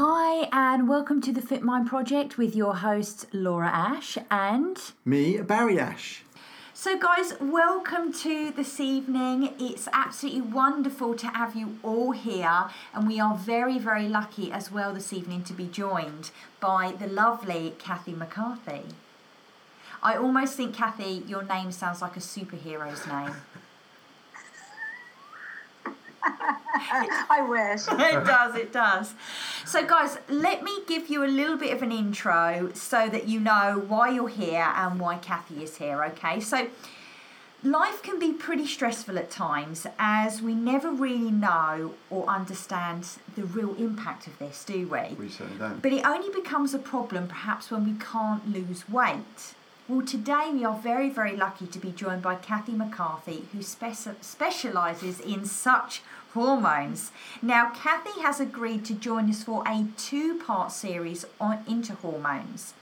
Hi, and welcome to the Fit Mind Project with your hosts Laura Ash and Me, Barry Ash. So, guys, welcome to this evening. It's absolutely wonderful to have you all here, and we are very, very lucky as well this evening to be joined by the lovely Kathy McCarthy. I almost think, Kathy, your name sounds like a superhero's name. I wish. it does, it does. So, guys, let me give you a little bit of an intro so that you know why you're here and why Kathy is here, okay? So, life can be pretty stressful at times as we never really know or understand the real impact of this, do we? We certainly don't. But it only becomes a problem perhaps when we can't lose weight. Well, today we are very, very lucky to be joined by Kathy McCarthy, who speci- specialises in such hormones. Now, Kathy has agreed to join us for a two part series on into hormones.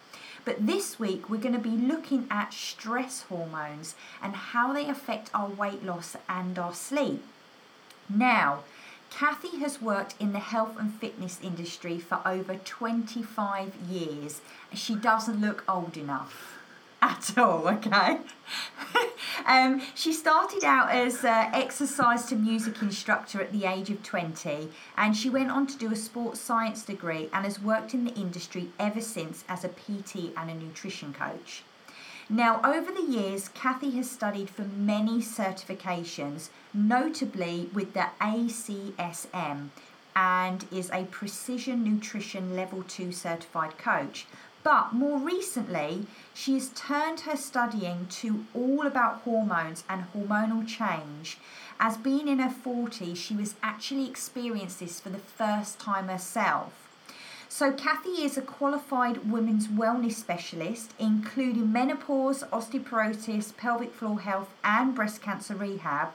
But this week we're going to be looking at stress hormones and how they affect our weight loss and our sleep. Now, Kathy has worked in the health and fitness industry for over 25 years. She doesn't look old enough at all, okay? um, she started out as an exercise to music instructor at the age of 20, and she went on to do a sports science degree and has worked in the industry ever since as a PT and a nutrition coach. Now, over the years, Kathy has studied for many certifications, notably with the ACSM, and is a precision nutrition level 2 certified coach. But more recently, she has turned her studying to all about hormones and hormonal change. As being in her 40s, she was actually experienced this for the first time herself. So, Kathy is a qualified women's wellness specialist, including menopause, osteoporosis, pelvic floor health, and breast cancer rehab.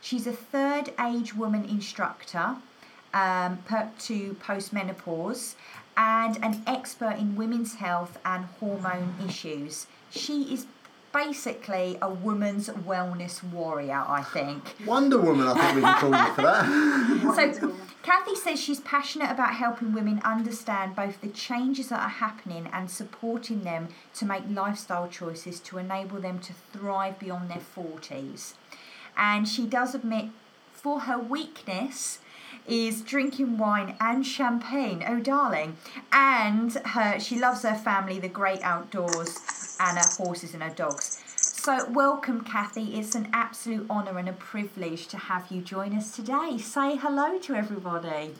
She's a third age woman instructor um, to postmenopause and an expert in women's health and hormone issues. She is basically a woman's wellness warrior, I think. Wonder Woman, I think we can call you for that. so, Kathy says she's passionate about helping women understand both the changes that are happening and supporting them to make lifestyle choices to enable them to thrive beyond their 40s. And she does admit for her weakness, is drinking wine and champagne. Oh, darling. And her, she loves her family, the great outdoors, and her horses and her dogs. So, welcome, Kathy. It's an absolute honour and a privilege to have you join us today. Say hello to everybody.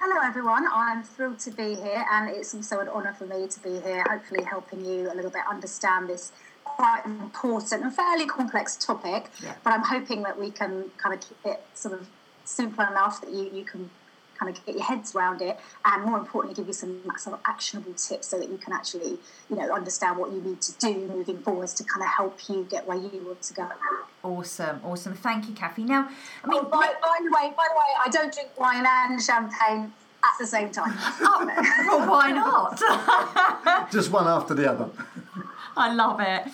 Hello, everyone. I'm thrilled to be here, and it's also an honour for me to be here, hopefully, helping you a little bit understand this quite important and fairly complex topic. Yeah. But I'm hoping that we can kind of keep it sort of simple enough that you, you can kind of get your heads around it and more importantly give you some sort of actionable tips so that you can actually you know understand what you need to do moving forwards to kind of help you get where you want to go awesome awesome thank you kathy now i mean oh, by, by the way by the way i don't drink wine and champagne at the same time oh, well why not just one after the other I love it.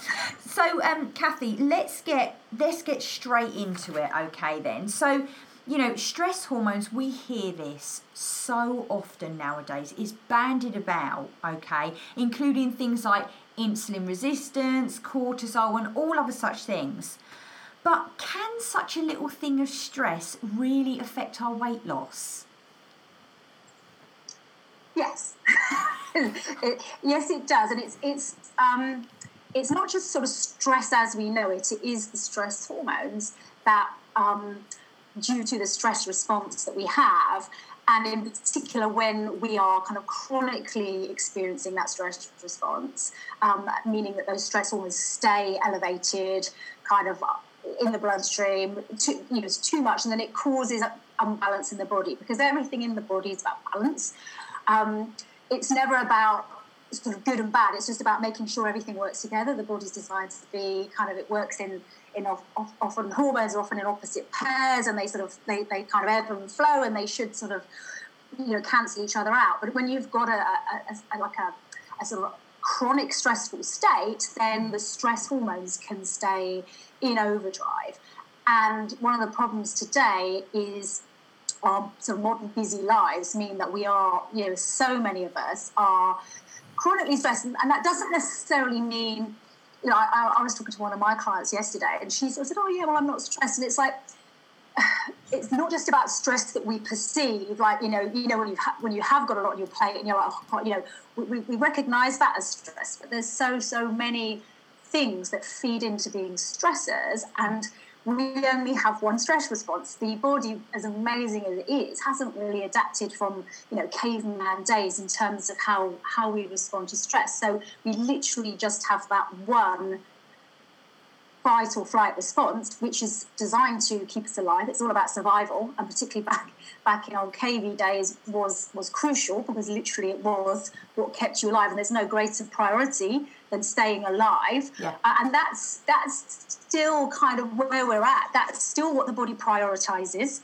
So, um, Kathy, let's get let's get straight into it. Okay, then. So, you know, stress hormones, we hear this so often nowadays, is banded about, okay, including things like insulin resistance, cortisol, and all other such things. But can such a little thing of stress really affect our weight loss? Yes. it, yes, it does. And it's, it's, um, it's not just sort of stress as we know it, it is the stress hormones that um, due to the stress response that we have. And in particular, when we are kind of chronically experiencing that stress response, um, meaning that those stress hormones stay elevated, kind of in the bloodstream, too, you know, it's too much, and then it causes unbalance in the body because everything in the body is about balance. Um, it's never about sort of good and bad. It's just about making sure everything works together. The body's designed to be kind of it works in in often hormones are often in opposite pairs and they sort of they, they kind of ebb and flow and they should sort of you know cancel each other out. But when you've got a, a, a like a, a sort of chronic stressful state then the stress hormones can stay in overdrive. And one of the problems today is our sort of modern busy lives mean that we are, you know, so many of us are chronically stressed, and that doesn't necessarily mean, you know, I, I was talking to one of my clients yesterday, and she said, "Oh yeah, well I'm not stressed," and it's like it's not just about stress that we perceive, like you know, you know when you ha- when you have got a lot on your plate, and you're like, oh, you know, we, we recognize that as stress, but there's so so many things that feed into being stressors, and we only have one stress response. The body, as amazing as it is, hasn't really adapted from you know caveman days in terms of how how we respond to stress. So we literally just have that one fight or flight response, which is designed to keep us alive. It's all about survival, and particularly back back in old cavey days was was crucial because literally it was what kept you alive, and there's no greater priority than staying alive. Yeah. Uh, and that's that's still kind of where we're at. That's still what the body prioritizes,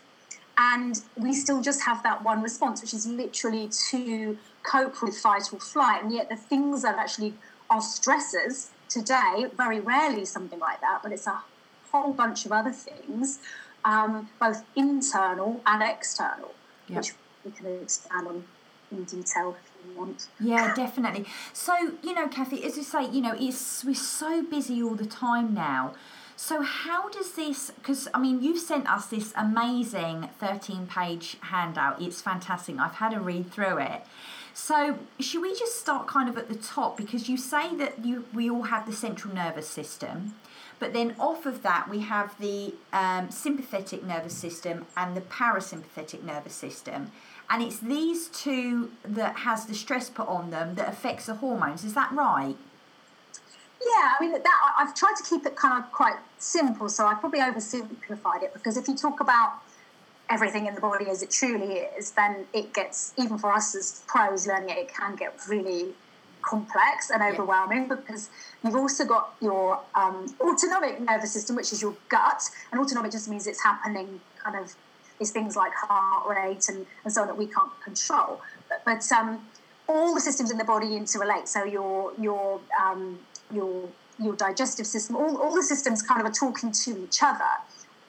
and we still just have that one response, which is literally to cope with fight or flight. And yet the things that actually are stressors today, very rarely something like that, but it's a whole bunch of other things, um, both internal and external, yep. which we can expand on in detail if you want. Yeah, definitely. So, you know, Kathy, as you say, you know, it's we're so busy all the time now. So, how does this? Because I mean, you've sent us this amazing thirteen-page handout. It's fantastic. I've had a read through it. So, should we just start kind of at the top because you say that you we all have the central nervous system, but then off of that we have the um, sympathetic nervous system and the parasympathetic nervous system, and it's these two that has the stress put on them that affects the hormones. Is that right? Yeah, I mean that I've tried to keep it kind of quite simple, so I probably oversimplified it because if you talk about everything in the body as it truly is, then it gets, even for us as pros learning it, it can get really complex and overwhelming yeah. because you've also got your um, autonomic nervous system, which is your gut, and autonomic just means it's happening kind of is things like heart rate and, and so on that we can't control. But, but um, all the systems in the body interrelate. So your your um, your your digestive system, all, all the systems kind of are talking to each other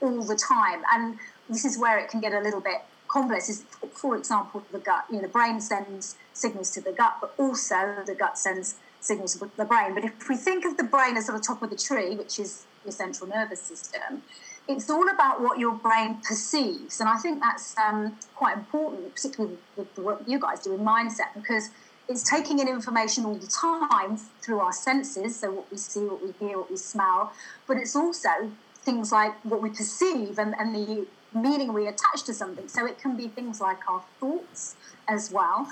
all the time. And this is where it can get a little bit complex. Is for example, the gut. You know, the brain sends signals to the gut, but also the gut sends signals to the brain. But if we think of the brain as sort of top of the tree, which is your central nervous system, it's all about what your brain perceives, and I think that's um, quite important, particularly with the work you guys do in mindset, because it's taking in information all the time through our senses, so what we see, what we hear, what we smell, but it's also things like what we perceive and, and the meaning we attach to something. So it can be things like our thoughts as well.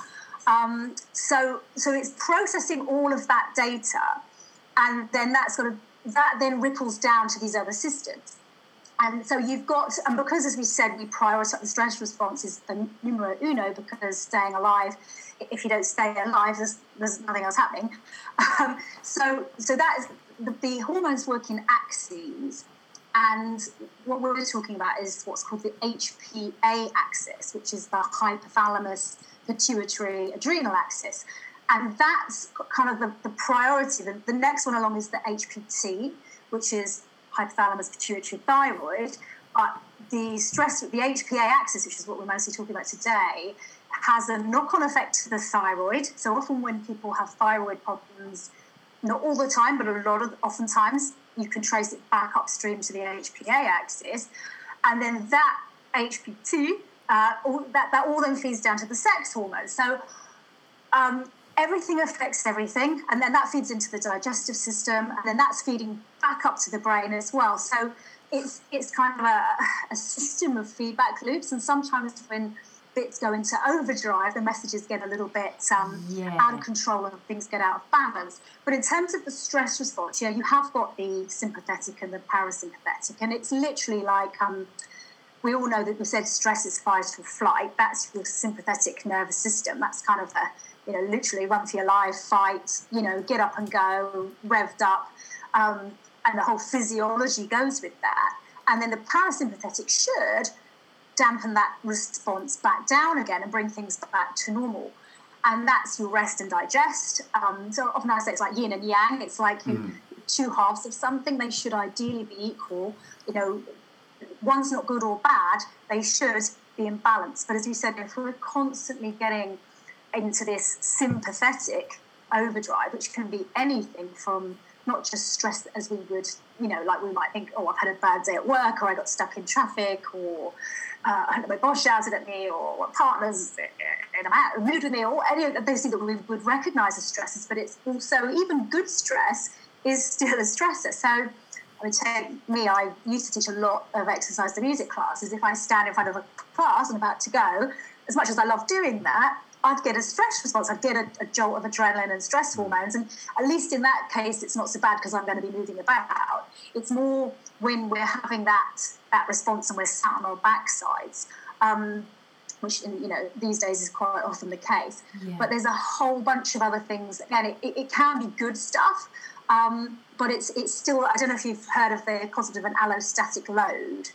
Um, so so it's processing all of that data, and then that sort of that then ripples down to these other systems. And so you've got, and because as we said, we prioritize the stress response is the numero uno because staying alive, if you don't stay alive, there's, there's nothing else happening. Um, so so that is the, the hormones work in axes. And what we're talking about is what's called the HPA axis, which is the hypothalamus pituitary adrenal axis. And that's kind of the, the priority. The, the next one along is the HPT, which is hypothalamus pituitary thyroid. But the stress, the HPA axis, which is what we're mostly talking about today, has a knock on effect to the thyroid. So often when people have thyroid problems, not all the time, but a lot of oftentimes you can trace it back upstream to the HPA axis, and then that HPT, uh, all, that, that all then feeds down to the sex hormones. So um, everything affects everything, and then that feeds into the digestive system, and then that's feeding back up to the brain as well. So it's it's kind of a, a system of feedback loops, and sometimes when bits go into overdrive, the messages get a little bit um, yeah. out of control and things get out of balance. But in terms of the stress response, yeah, you have got the sympathetic and the parasympathetic, and it's literally like um, we all know that we said stress is fight or flight. That's your sympathetic nervous system. That's kind of a you know literally run for your life, fight, you know, get up and go, revved up, um, and the whole physiology goes with that. And then the parasympathetic should dampen that response back down again and bring things back to normal. And that's your rest and digest. Um, so often I say it's like yin and yang. It's like mm. two halves of something. They should ideally be equal. You know, one's not good or bad. They should be in balance. But as you said, if we're constantly getting into this sympathetic overdrive, which can be anything from not just stress as we would, you know, like we might think, oh, I've had a bad day at work, or I got stuck in traffic, or uh, my boss shouted at me, or partner's in a mood with me, or any of those things that we would recognize as stresses. But it's also even good stress is still a stressor. So I would take me, I used to teach a lot of exercise to music classes. If I stand in front of a class and about to go, as much as I love doing that, I'd get a stress response. I'd get a, a, jolt of adrenaline and stress hormones. And at least in that case, it's not so bad because I'm going to be moving about. It's more when we're having that that response and we're sat on our backsides, um, which you know these days is quite often the case. Yeah. But there's a whole bunch of other things. Again, it, it, it can be good stuff, um, but it's it's still. I don't know if you've heard of the concept of an allostatic load.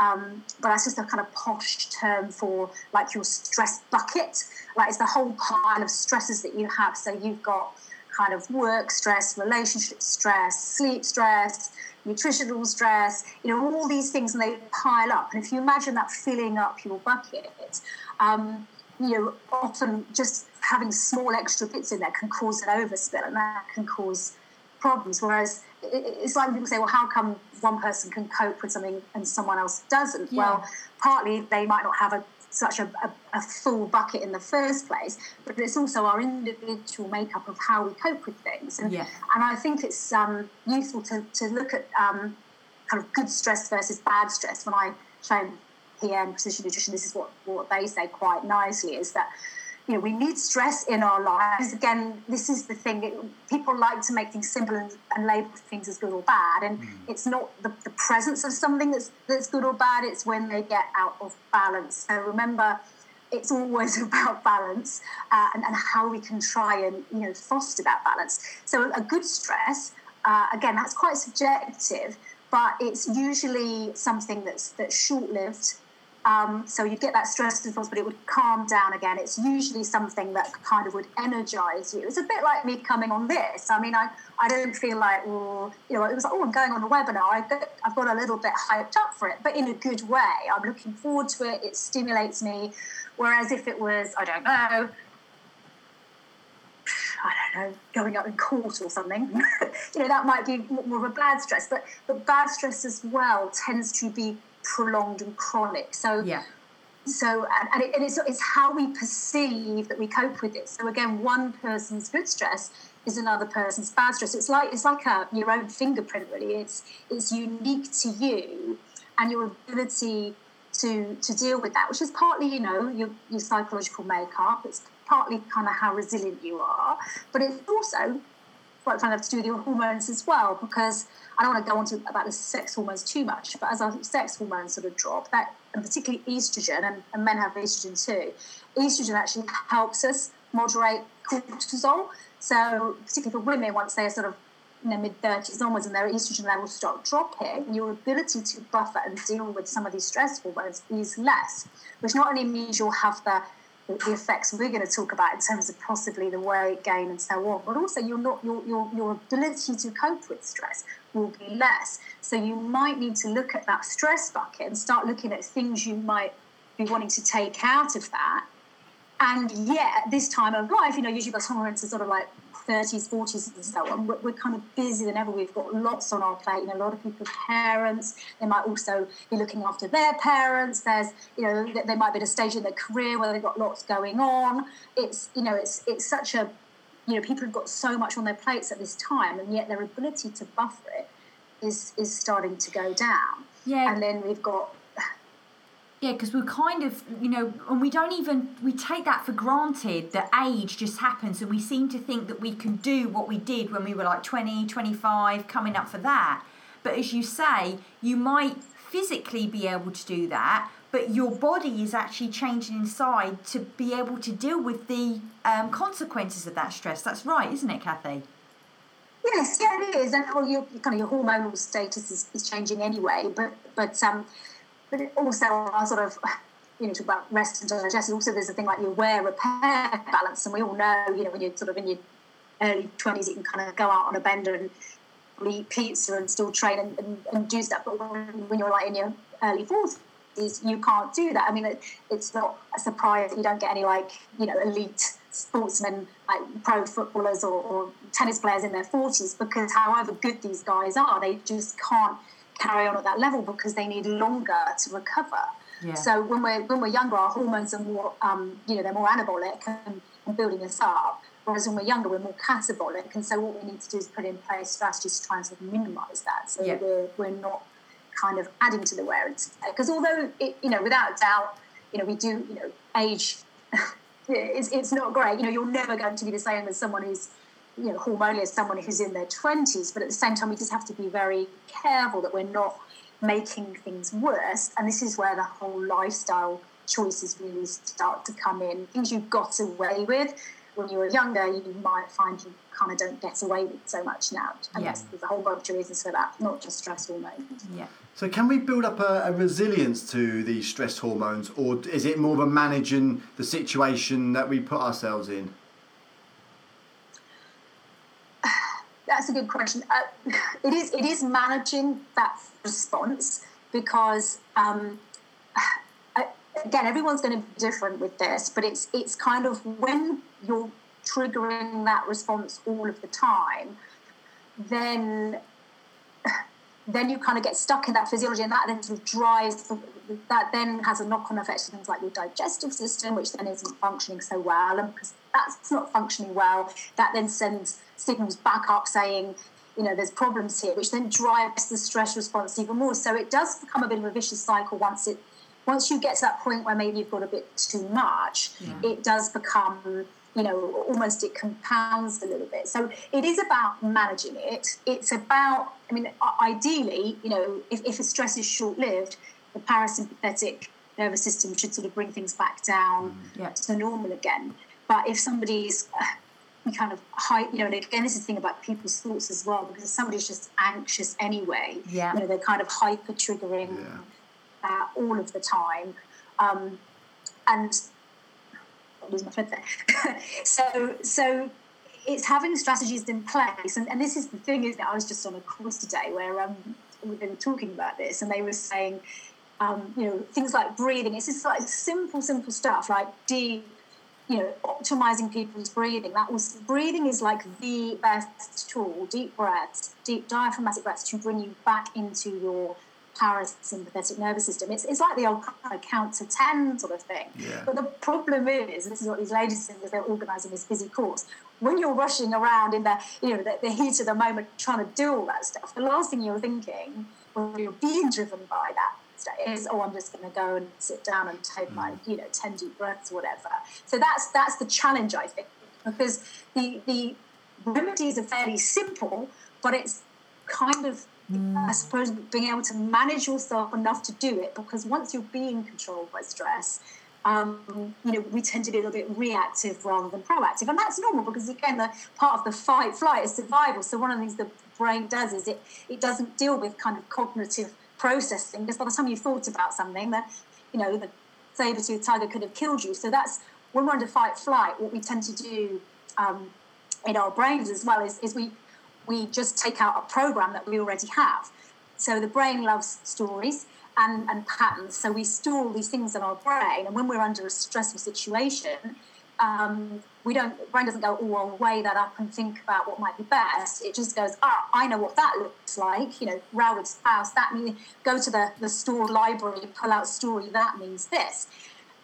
Um, but that's just a kind of posh term for like your stress bucket. Like it's the whole pile of stresses that you have. So you've got kind of work stress, relationship stress, sleep stress, nutritional stress, you know, all these things, and they pile up. And if you imagine that filling up your bucket, um, you know, often just having small extra bits in there can cause an overspill, and that can cause problems. Whereas it's like people say, well, how come one person can cope with something and someone else doesn't? Yeah. Well, partly they might not have a such a, a, a, full bucket in the first place, but it's also our individual makeup of how we cope with things. And, yeah. and I think it's um, useful to, to look at um, kind of good stress versus bad stress. When I train PN precision nutrition, this is what, what they say quite nicely is that you know, we need stress in our lives. Again, this is the thing. People like to make things simple and, and label things as good or bad. And mm. it's not the, the, presence of something that's, that's good or bad, it's when they get out of balance. So remember, it's always about balance uh, and, and, how we can try and, you know, foster that balance. So a good stress, uh, again, that's quite subjective, but it's usually something that's, that's short-lived um, so you'd get that stress response, but it would calm down again. It's usually something that kind of would energize you. It's a bit like me coming on this. I mean, I, I don't feel like, well, you know, it was like, oh, I'm going on a webinar. I I've got a little bit hyped up for it, but in a good way. I'm looking forward to it. It stimulates me. Whereas if it was, I don't know, I don't know, going up in court or something. you know, that might be more of a bad stress. But but bad stress as well tends to be prolonged and chronic. So yeah. So and, and, it, and it's, it's how we perceive that we cope with it. So again, one person's good stress is another person's bad stress. It's like it's like a, your own fingerprint, really. It's it's unique to you and your ability to to deal with that, which is partly you know your your psychological makeup. It's partly kind of how resilient you are, but it's also quite fun to do with your hormones as well because I don't want to go on to about the sex hormones too much, but as our sex hormones sort of drop, that and particularly estrogen, and, and men have estrogen too, estrogen actually helps us moderate cortisol. So particularly for women, once they're sort of in their mid 30s onwards and their estrogen levels start dropping, your ability to buffer and deal with some of these stress hormones is less, which not only means you'll have the the effects we're going to talk about in terms of possibly the weight gain and so on, but also you're not, your, your, your ability to cope with stress will be less. So you might need to look at that stress bucket and start looking at things you might be wanting to take out of that. And yet, this time of life, you know, usually those hormones are sort of like 30s, 40s, and so on, we're, we're, kind of busier than ever. We've got lots on our plate. You know, a lot of people parents. They might also be looking after their parents. There's, you know, they might be at a stage in their career where they've got lots going on. It's, you know, it's it's such a, you know, people have got so much on their plates at this time, and yet their ability to buffer it is is starting to go down. Yeah. And then we've got yeah, because we're kind of, you know, and we don't even, we take that for granted that age just happens and we seem to think that we can do what we did when we were like 20, 25, coming up for that. But as you say, you might physically be able to do that, but your body is actually changing inside to be able to deal with the um, consequences of that stress. That's right, isn't it, Kathy? Yes, yeah, it is, and well, your kind of your hormonal status is, is changing anyway. But but um, but it also our sort of you know talk about rest and digest. Also, there's a thing like your wear repair balance, and we all know you know when you're sort of in your early twenties, you can kind of go out on a bender and eat pizza and still train and, and, and do stuff. But when, when, you're like in your early forties, you can't do that. I mean, it, it's not a surprise that you don't get any like you know elite sportsmen like pro footballers or, or tennis players in their forties because however good these guys are, they just can't carry on at that level because they need longer to recover. Yeah. So when we're when we're younger, our hormones are more um, you know they're more anabolic and, and building us up. Whereas when we're younger, we're more catabolic, and so what we need to do is put in place strategies to try and sort of minimise that, so yeah. we're we're not kind of adding to the wear and tear. Because although it, you know, without doubt, you know, we do, you know, age. it's, it's not great. You know, you're never going to be the same as someone who's, you know, hormonally as someone who's in their twenties. But at the same time, we just have to be very careful that we're not making things worse. And this is where the whole lifestyle choices really start to come in. Things you got away with when you were younger, you might find you kind of don't get away with so much now. And yeah. there's a whole bunch of reasons for that, not just stress hormones. Yeah. So, can we build up a, a, resilience to these stress hormones, or is it more of a managing the situation that we put ourselves in? That's a good question. Uh, it is. It is managing that response because, um, again, everyone's going to be different with this, but it's it's kind of when you're triggering that response all of the time, then then you kind of get stuck in that physiology, and that then sort of drives. That then has a knock-on effect to things like your digestive system, which then isn't functioning so well, and because that's not functioning well, that then sends signals back up saying, you know, there's problems here, which then drives the stress response even more. So it does become a bit of a vicious cycle once it, once you get to that point where maybe you've got a bit too much. Yeah. It does become you know, almost it compounds a little bit. So it is about managing it. It's about, I mean, ideally, you know, if, if a stress is short lived, the parasympathetic nervous system should sort of bring things back down mm. yeah. to normal again. But if somebody's uh, kind of high, you know, and again, this is the thing about people's thoughts as well, because if somebody's just anxious anyway, yeah. you know, they're kind of hyper triggering yeah. uh, all of the time. Um, and lose my thread there. so, so it's having strategies in place, and, and this is the thing is that I was just on a course today where um, they were talking about this, and they were saying, um, you know, things like breathing. It's just like simple, simple stuff like deep, you know, optimizing people's breathing. That was breathing is like the best tool. Deep breaths, deep diaphragmatic breaths to bring you back into your parasympathetic nervous system. It's, it's like the old kind of count to 10 sort of thing. Yeah. But the problem is, this is what these ladies think as they're organising this busy course, when you're rushing around in the, you know, the, the heat of the moment trying to do all that stuff, the last thing you're thinking when you're being driven by that is oh i'm just going to go and sit down and take mm. my you know 10 deep breaths or whatever so that's that's the challenge i think because the the remedies are fairly simple but it's kind of Mm. I suppose being able to manage yourself enough to do it because once you're being controlled by stress, um, you know, we tend to be a little bit reactive rather than proactive. And that's normal because, again, the part of the fight flight is survival. So, one of the things the brain does is it, it doesn't deal with kind of cognitive processing because by the time you've thought about something, that, you know, the saber tooth tiger could have killed you. So, that's when we're under fight flight, what we tend to do um, in our brains as well is, is we we just take out a program that we already have. So the brain loves stories and, and patterns. So we store all these things in our brain. And when we're under a stressful situation, um, we don't, brain doesn't go, oh, I'll weigh that up and think about what might be best. It just goes, ah, I know what that looks like. You know, Railward's house, that means go to the, the stored library, pull out story, that means this.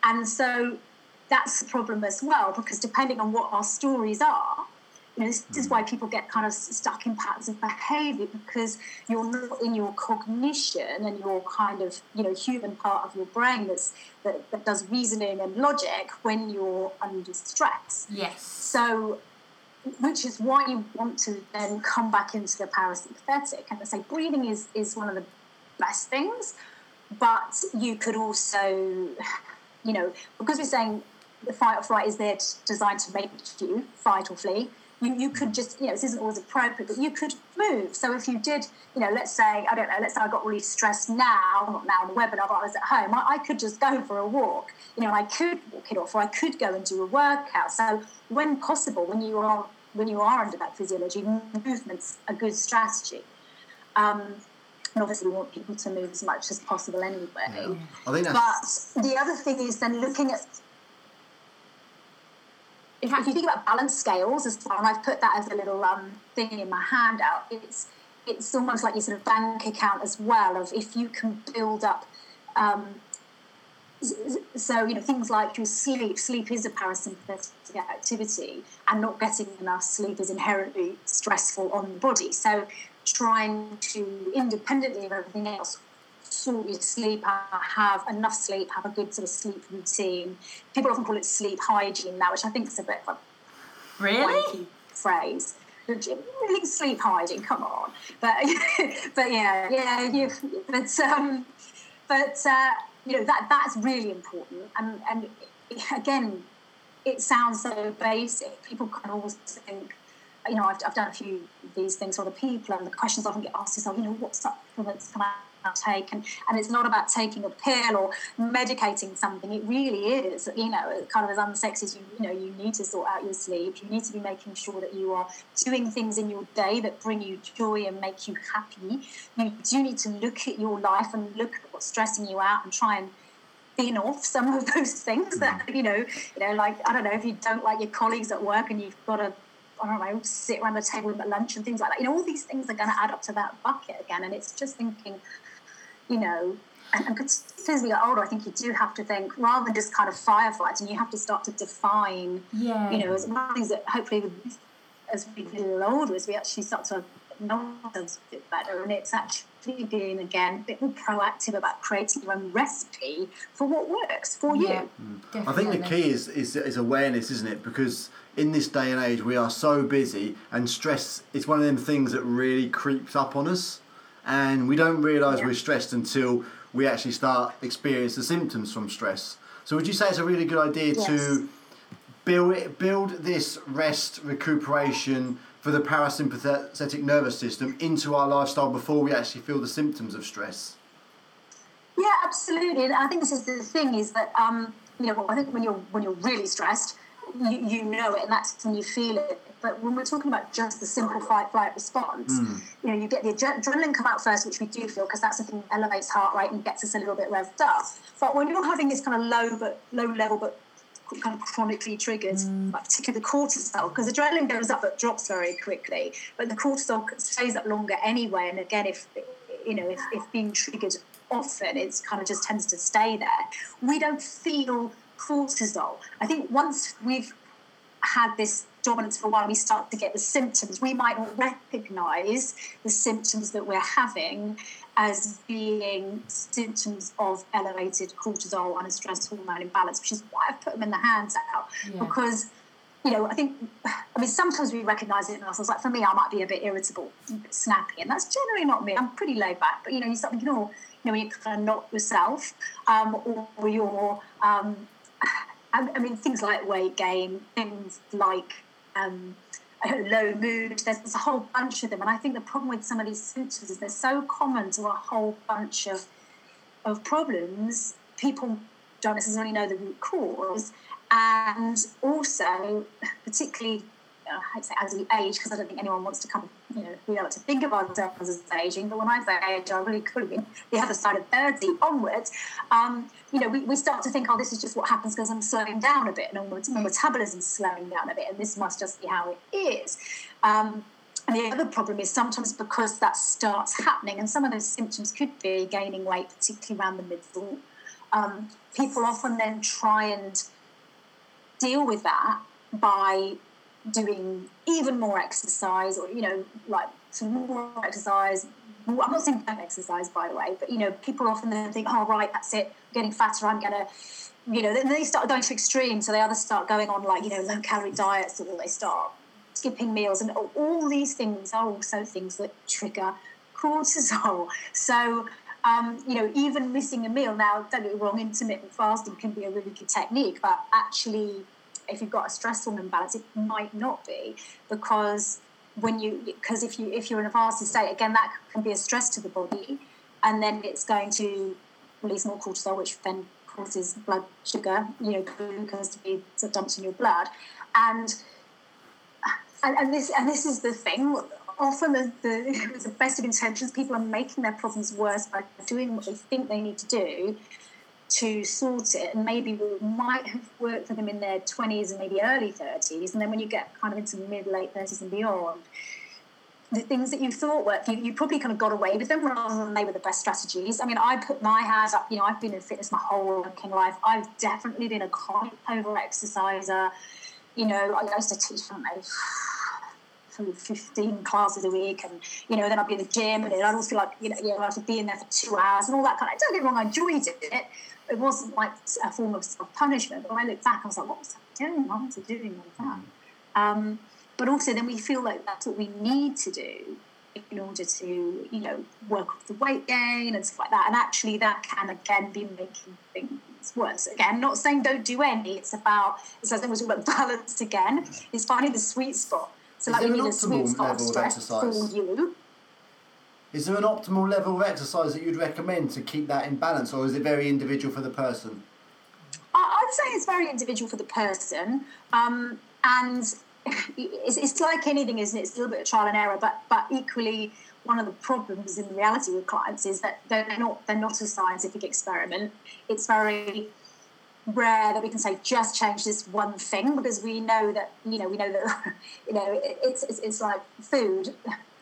And so that's the problem as well, because depending on what our stories are, you know, this mm. is why people get kind of stuck in patterns of behavior because you're not in your cognition and your kind of, you know, human part of your brain that's, that, that does reasoning and logic when you're under stress. Yes. So, which is why you want to then come back into the parasympathetic and I say breathing is, is one of the best things, but you could also, you know, because we're saying the fight or flight is there to, designed to make you fight or flee you, you could just, you know, this isn't always appropriate, but you could move. So if you did, you know, let's say, I don't know, let's say I got really stressed now, not now on the webinar, but I was at home, I, I could just go for a walk, you know, and I could walk it off, or I could go and do a workout. So when possible, when you are when you are under that physiology, movement's a good strategy. Um, and obviously we want people to move as much as possible anyway. Yeah. I think that's... But the other thing is then looking at if, if, you think about balance scales as well, and I've put that as a little um, thing in my handout, it's it's almost like your sort of bank account as well of if you can build up um, so you know things like your sleep sleep is a parasympathetic activity and not getting enough sleep is inherently stressful on the body. So trying to independently of everything else sort your sleep have enough sleep have a good sort of sleep routine. People often call it sleep hygiene now which i think is a bit of a really? phrase. Really sleep hygiene come on. But but yeah yeah you but um but uh you know that that's really important. And and again it sounds so basic. People can always think you know I've, I've done a few of these things for other people and the questions often get asked is oh you know what supplements can I take and, and it's not about taking a pill or medicating something it really is you know kind of as unsexy as you you know you need to sort out your sleep you need to be making sure that you are doing things in your day that bring you joy and make you happy you do need to look at your life and look at what's stressing you out and try and thin off some of those things that mm. you know you know like i don't know if you don't like your colleagues at work and you've got to I don't know, sit around the table at lunch and things like that. You know, all these things are going to add up to that bucket again. And it's just thinking, you know, and, and as we get older, I think you do have to think rather than just kind of firefighting, you have to start to define, yeah. you know, as one of the things that hopefully as we get a little older, as we actually start to know ourselves a bit better, and it's actually being again a bit more proactive about creating your own recipe for what works for yeah, you. Mm. I think the key is, is is awareness, isn't it? Because in this day and age, we are so busy, and stress is one of them things that really creeps up on us and we don't realise yeah. we're stressed until we actually start experience the symptoms from stress. So would you say it's a really good idea yes. to build build this rest recuperation for the parasympathetic nervous system into our lifestyle before we actually feel the symptoms of stress? Yeah, absolutely. And I think this is the thing is that um, you know I think when you're when you're really stressed, you, you know it, and that's when you feel it but when we're talking about just the simple fight flight response, mm. you know, you get the adrenaline come out first, which we do feel because that's the thing that elevates heart rate and gets us a little bit revved up. But when you're having this kind of low but low level but kind of chronically triggered, mm. like particularly the cortisol, because adrenaline goes up but drops very quickly, but the cortisol stays up longer anyway. And again, if you know, if, if being triggered often, it kind of just tends to stay there. We don't feel cortisol. I think once we've had this dominance for a while, we start to get the symptoms. We might not recognize the symptoms that we're having as being symptoms of elevated cortisol and a stress hormone imbalance, which is why I've put them in the hands out yeah. because. You know, I think, I mean, sometimes we recognize it in ourselves. Like for me, I might be a bit irritable, a bit snappy, and that's generally not me. I'm pretty laid back, but you know, you start thinking, oh, you know, when you kind of not yourself, um, or you're um, I mean, things like weight gain, things like um, low mood. There's, there's, a whole bunch of them, and I think the problem with some of these symptoms is they're so common to a whole bunch of of problems. People don't necessarily know the root cause, and also, particularly uh, I'd say as we age, because I don't think anyone wants to come, you know, don't like to think of ourselves as aging, but when I say age, I really could mean the other side of 30 onwards, um, you know, we, we start to think, oh, this is just what happens because I'm slowing down a bit and my metabolism's slowing down a bit, and this must just be how it is. Um, and the other problem is sometimes because that starts happening, and some of those symptoms could be gaining weight, particularly around the middle. Um, people often then try and deal with that by doing even more exercise or you know like some more exercise. I'm not saying don't exercise by the way but you know people often then think oh right that's it I'm getting fatter i'm gonna you know then they start going to extreme so they either start going on like you know low calorie diets or they start skipping meals. And all these things are also things that trigger cortisol. So um, you know, even missing a meal. Now, don't get me wrong, intermittent fasting can be a really good technique, but actually if you've got a stress hormone balance, it might not be because when you because if you if you're in a fasted state, again that can be a stress to the body, and then it's going to release more cortisol, which then causes blood sugar, you know, glucose to be dumped in your blood, and and, and this and this is the thing. Often the, the, the best of intentions, people are making their problems worse by doing what they think they need to do to sort it. And maybe what might have worked for them in their 20s and maybe early 30s. And then when you get kind of into mid, late 30s and beyond, the things that you thought worked, you, you probably kind of got away with them rather than they were the best strategies. I mean, I put my hands up, you know, I've been in fitness my whole working life. I've definitely been a chronic over exerciser. You know, I used to teach, I don't 15 classes a week and you know then I'd be in the gym and I'd always feel like you know, you know I have to be in there for two hours and all that kind of don't get me wrong I enjoyed it. It wasn't like a form of self-punishment but when I look back I was like what was I doing? Why was I doing all that? Um, but also then we feel like that's what we need to do in order to you know work off the weight gain and stuff like that. And actually that can again be making things worse. Again not saying don't do any it's about it's as I was talking about balance again. It's finding the sweet spot so Is there an optimal level of exercise? you. Is there an optimal level of exercise that you'd recommend to keep that in balance, or is it very individual for the person? I'd say it's very individual for the person, um, and it's, it's like anything, isn't it? It's a little bit of trial and error, but but equally, one of the problems in reality with clients is that they're not they're not a scientific experiment. It's very rare that we can say just change this one thing because we know that you know we know that you know it's, it's it's like food.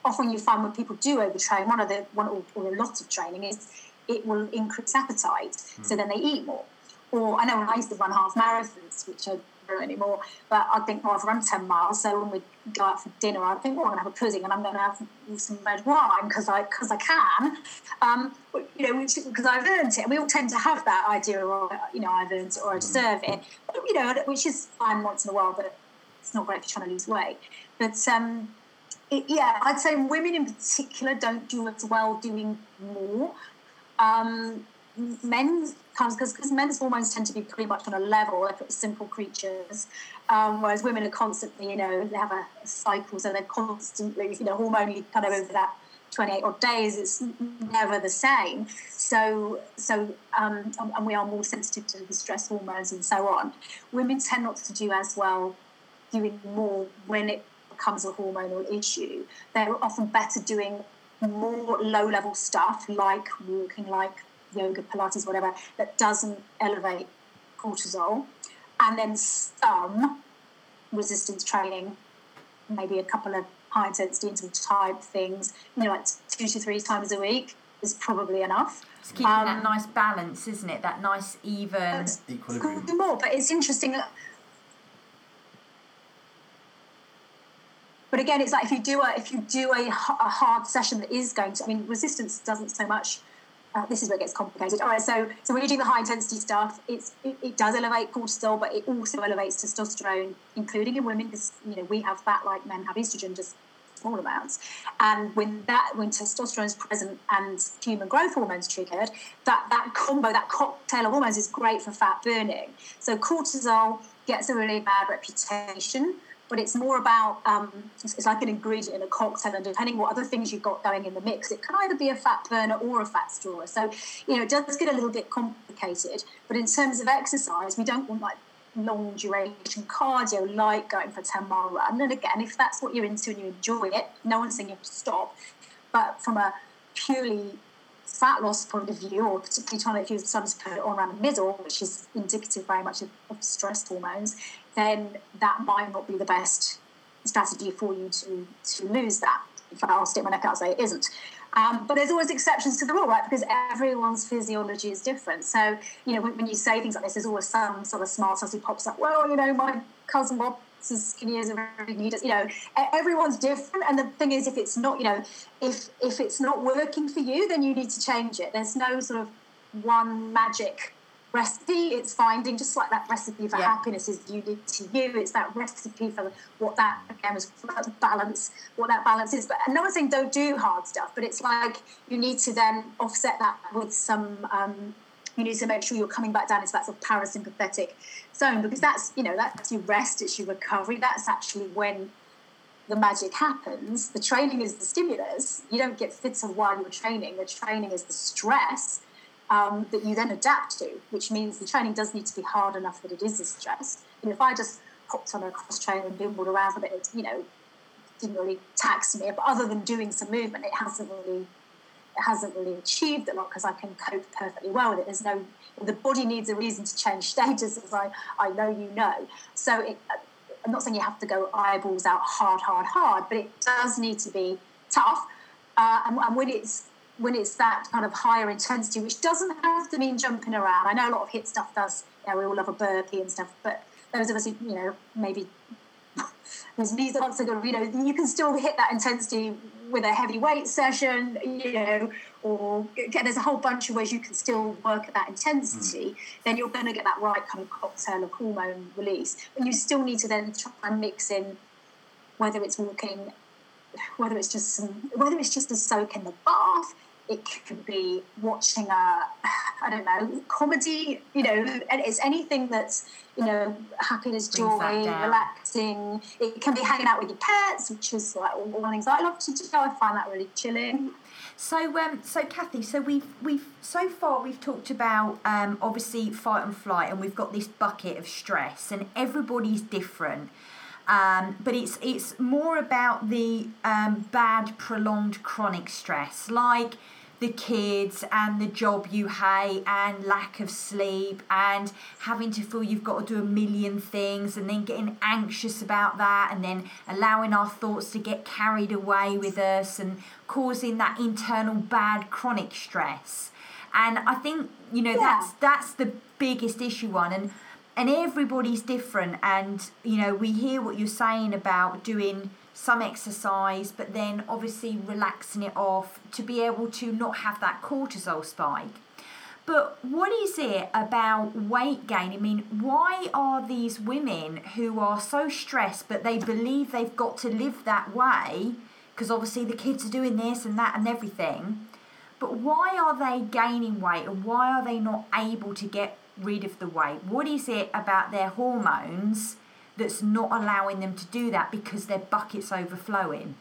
Often you find when people do overtrain, one of the one or, or a lot of training is it will increase appetite, so hmm. then they eat more. Or I know when I used to run half marathons, which I anymore, but I think, oh, I've run 10 miles, so when we go out for dinner, I think, oh, I'm going to have a pudding and I'm going to have some red wine because I, cause I can, um, you know, because I've earned it. And we all tend to have that idea, or, you know, I've earned it or I deserve it, but, you know, which is fine once in a while, but it's not great if you're trying to lose weight. But, um, it, yeah, I'd say women in particular don't do as well doing more. Um, men's because men's hormones tend to be pretty much on a level. They're simple creatures, um, whereas women are constantly, you know, they have a, cycle, so they're constantly, you know, hormonally kind of over that 28 odd days. It's never the same. So so um, and we are more sensitive to the stress hormones and so on. Women tend not to do as well doing more when it becomes a hormonal issue. They're often better doing more low level stuff like walking, like yoga, Pilates, whatever, that doesn't elevate cortisol. And then some resistance training, maybe a couple of high intensity interval type things, you know, like two to three times a week is probably enough. It's keeping Um, that nice balance, isn't it? That nice even. Equilibrium. More, but it's interesting. But again, it's like if you do a if you do a hard session that is going to, I mean, resistance doesn't so much. Uh, this is where it gets complicated. All right, so so when you're doing the high intensity stuff, it's it, it does elevate cortisol, but it also elevates testosterone, including in women, because you know we have that like men have estrogen, just small amounts. And when that when testosterone is present and human growth hormones triggered, that that combo, that cocktail of hormones is great for fat burning. So cortisol gets a really bad reputation, but it's more about um, it's, it's like an ingredient in a cocktail, and depending what other things you've got going in the mix, it can either be a fat burner or a fat storer. So you know it does get a little bit complicated. But in terms of exercise, we don't want like long duration cardio like going for a 10 mile run and again if that's what you're into and you enjoy it no one's saying you have to stop but from a purely fat loss point of view or particularly trying to to put it on around the middle which is indicative very much of, of stress hormones then that might not be the best strategy for you to to lose that in fact i'll stick my neck out say it isn't um, but there's always exceptions to the rule, right? Because everyone's physiology is different. So, you know, when, when you say things like this, there's always some sort of smart ass who pops up. Well, you know, my cousin Bob is skinny as a need. You know, everyone's different. And the thing is, if it's not, you know, if if it's not working for you, then you need to change it. There's no sort of one magic recipe. It's finding just like that recipe for Yeah. happiness is unique to you. It's that recipe for what that again was balance, what that balance is. But one's saying don't do hard stuff, but it's like you need to then offset that with some. Um, you need to make sure you're coming back down into that sort of parasympathetic zone because that's you know that's your rest, it's your recovery. That's actually when the magic happens. The training is the stimulus. You don't get fitter while you're training. The training is the stress um, that you then adapt to, which means the training does need to be hard enough that it is a stress. And if I just hopped on a cross trainer and bimbled around for a bit, it's, you know, didn't really tax me. But other than doing some movement, it hasn't really it hasn't really achieved a lot because I can cope perfectly well with it. There's no the body needs a reason to change status, as I I know you know. So it, I'm not saying you have to go eyeballs out hard, hard, hard, but it does need to be tough. Uh, and, and when it's when it's that kind of higher intensity, which doesn't have to mean jumping around. I know a lot of HIIT stuff does. You know, we all love a burpee and stuff, but those of us who, you know, maybe whose knees aren't so good, you know, you can still hit that intensity with a heavy weight session, you know, or get, there's a whole bunch of ways you can still work at that intensity. Mm. Then you're going to get that right kind of cocktail of hormone release. But you still need to then try and mix in whether it's walking, whether it's just some, whether it's just a soak in the bath it could be watching a I don't know comedy. You know, and it's anything that's you know happiness, joy, relaxing. It can be hanging out with your pets, which is like one things I love to do. I find that really chilling. So, um, so Kathy, so we've we've so far we've talked about um, obviously fight and flight, and we've got this bucket of stress, and everybody's different. Um, but it's it's more about the um, bad prolonged chronic stress, like the kids and the job you hate and lack of sleep and having to feel you've got to do a million things and then getting anxious about that and then allowing our thoughts to get carried away with us and causing that internal bad chronic stress and i think you know yeah. that's that's the biggest issue one and and everybody's different and you know we hear what you're saying about doing some exercise, but then obviously relaxing it off to be able to not have that cortisol spike. But what is it about weight gain? I mean, why are these women who are so stressed but they believe they've got to live that way? Because obviously the kids are doing this and that and everything. But why are they gaining weight and why are they not able to get rid of the weight? What is it about their hormones that's not allowing them to do that because their bucket's overflowing?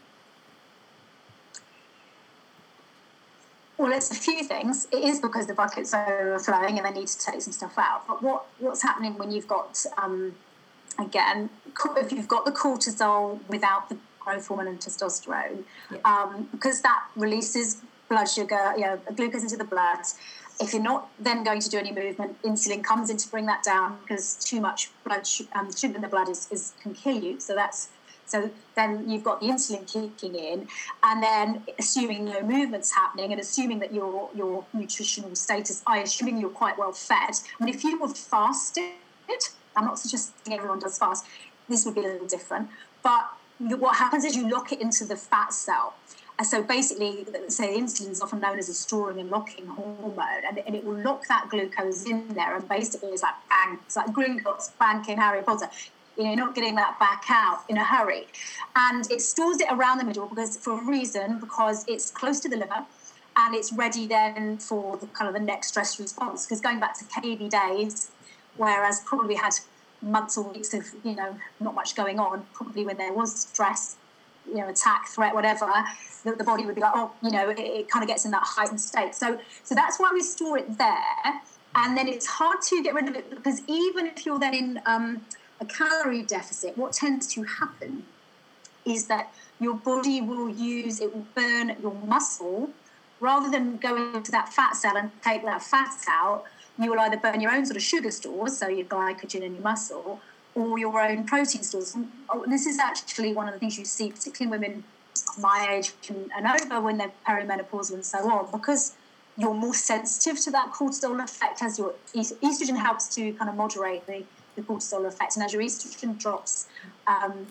Well, it's a few things. It is because the bucket's overflowing and they need to take some stuff out. But what, what's happening when you've got, um, again, if you've got the cortisol without the growth hormone and testosterone, yeah. um, because that releases blood sugar, you know, glucose into the blood, if you're not then going to do any movement, insulin comes in to bring that down because too much blood um, sugar in the blood is, is can kill you. So that's so then you've got the insulin kicking in, and then assuming no movements happening, and assuming that your your nutritional status, I assuming you're quite well fed. Mean, if you were fasted, I'm not suggesting everyone does fast. This would be a little different, but what happens is you lock it into the fat cell. So basically, say insulin is often known as a storing and locking hormone, and, and, it will lock that glucose in there, and basically it's like bang, it's like Gringotts banking Harry Potter. You know, you're not getting that back out in a hurry, and it stores it around the middle because for a reason, because it's close to the liver, and it's ready then for the kind of the next stress response. Because going back to KB days, whereas probably had months or weeks of you know not much going on, probably when there was stress you know attack threat whatever the, the body would be like oh you know it, it kind of gets in that heightened state. So so that's why we store it there. And then it's hard to get rid of it because even if you're then in um, a calorie deficit what tends to happen is that your body will use it will burn your muscle. Rather than going into that fat cell and take that fat out you will either burn your own sort of sugar stores so your glycogen in your muscle or your own protein stores. And oh, this is actually one of the things you see, particularly women my age and, and over when they're perimenopausal and so on, because you're more sensitive to that cortisol effect as your estrogen helps to kind of moderate the, the cortisol effect. And as your estrogen drops, um,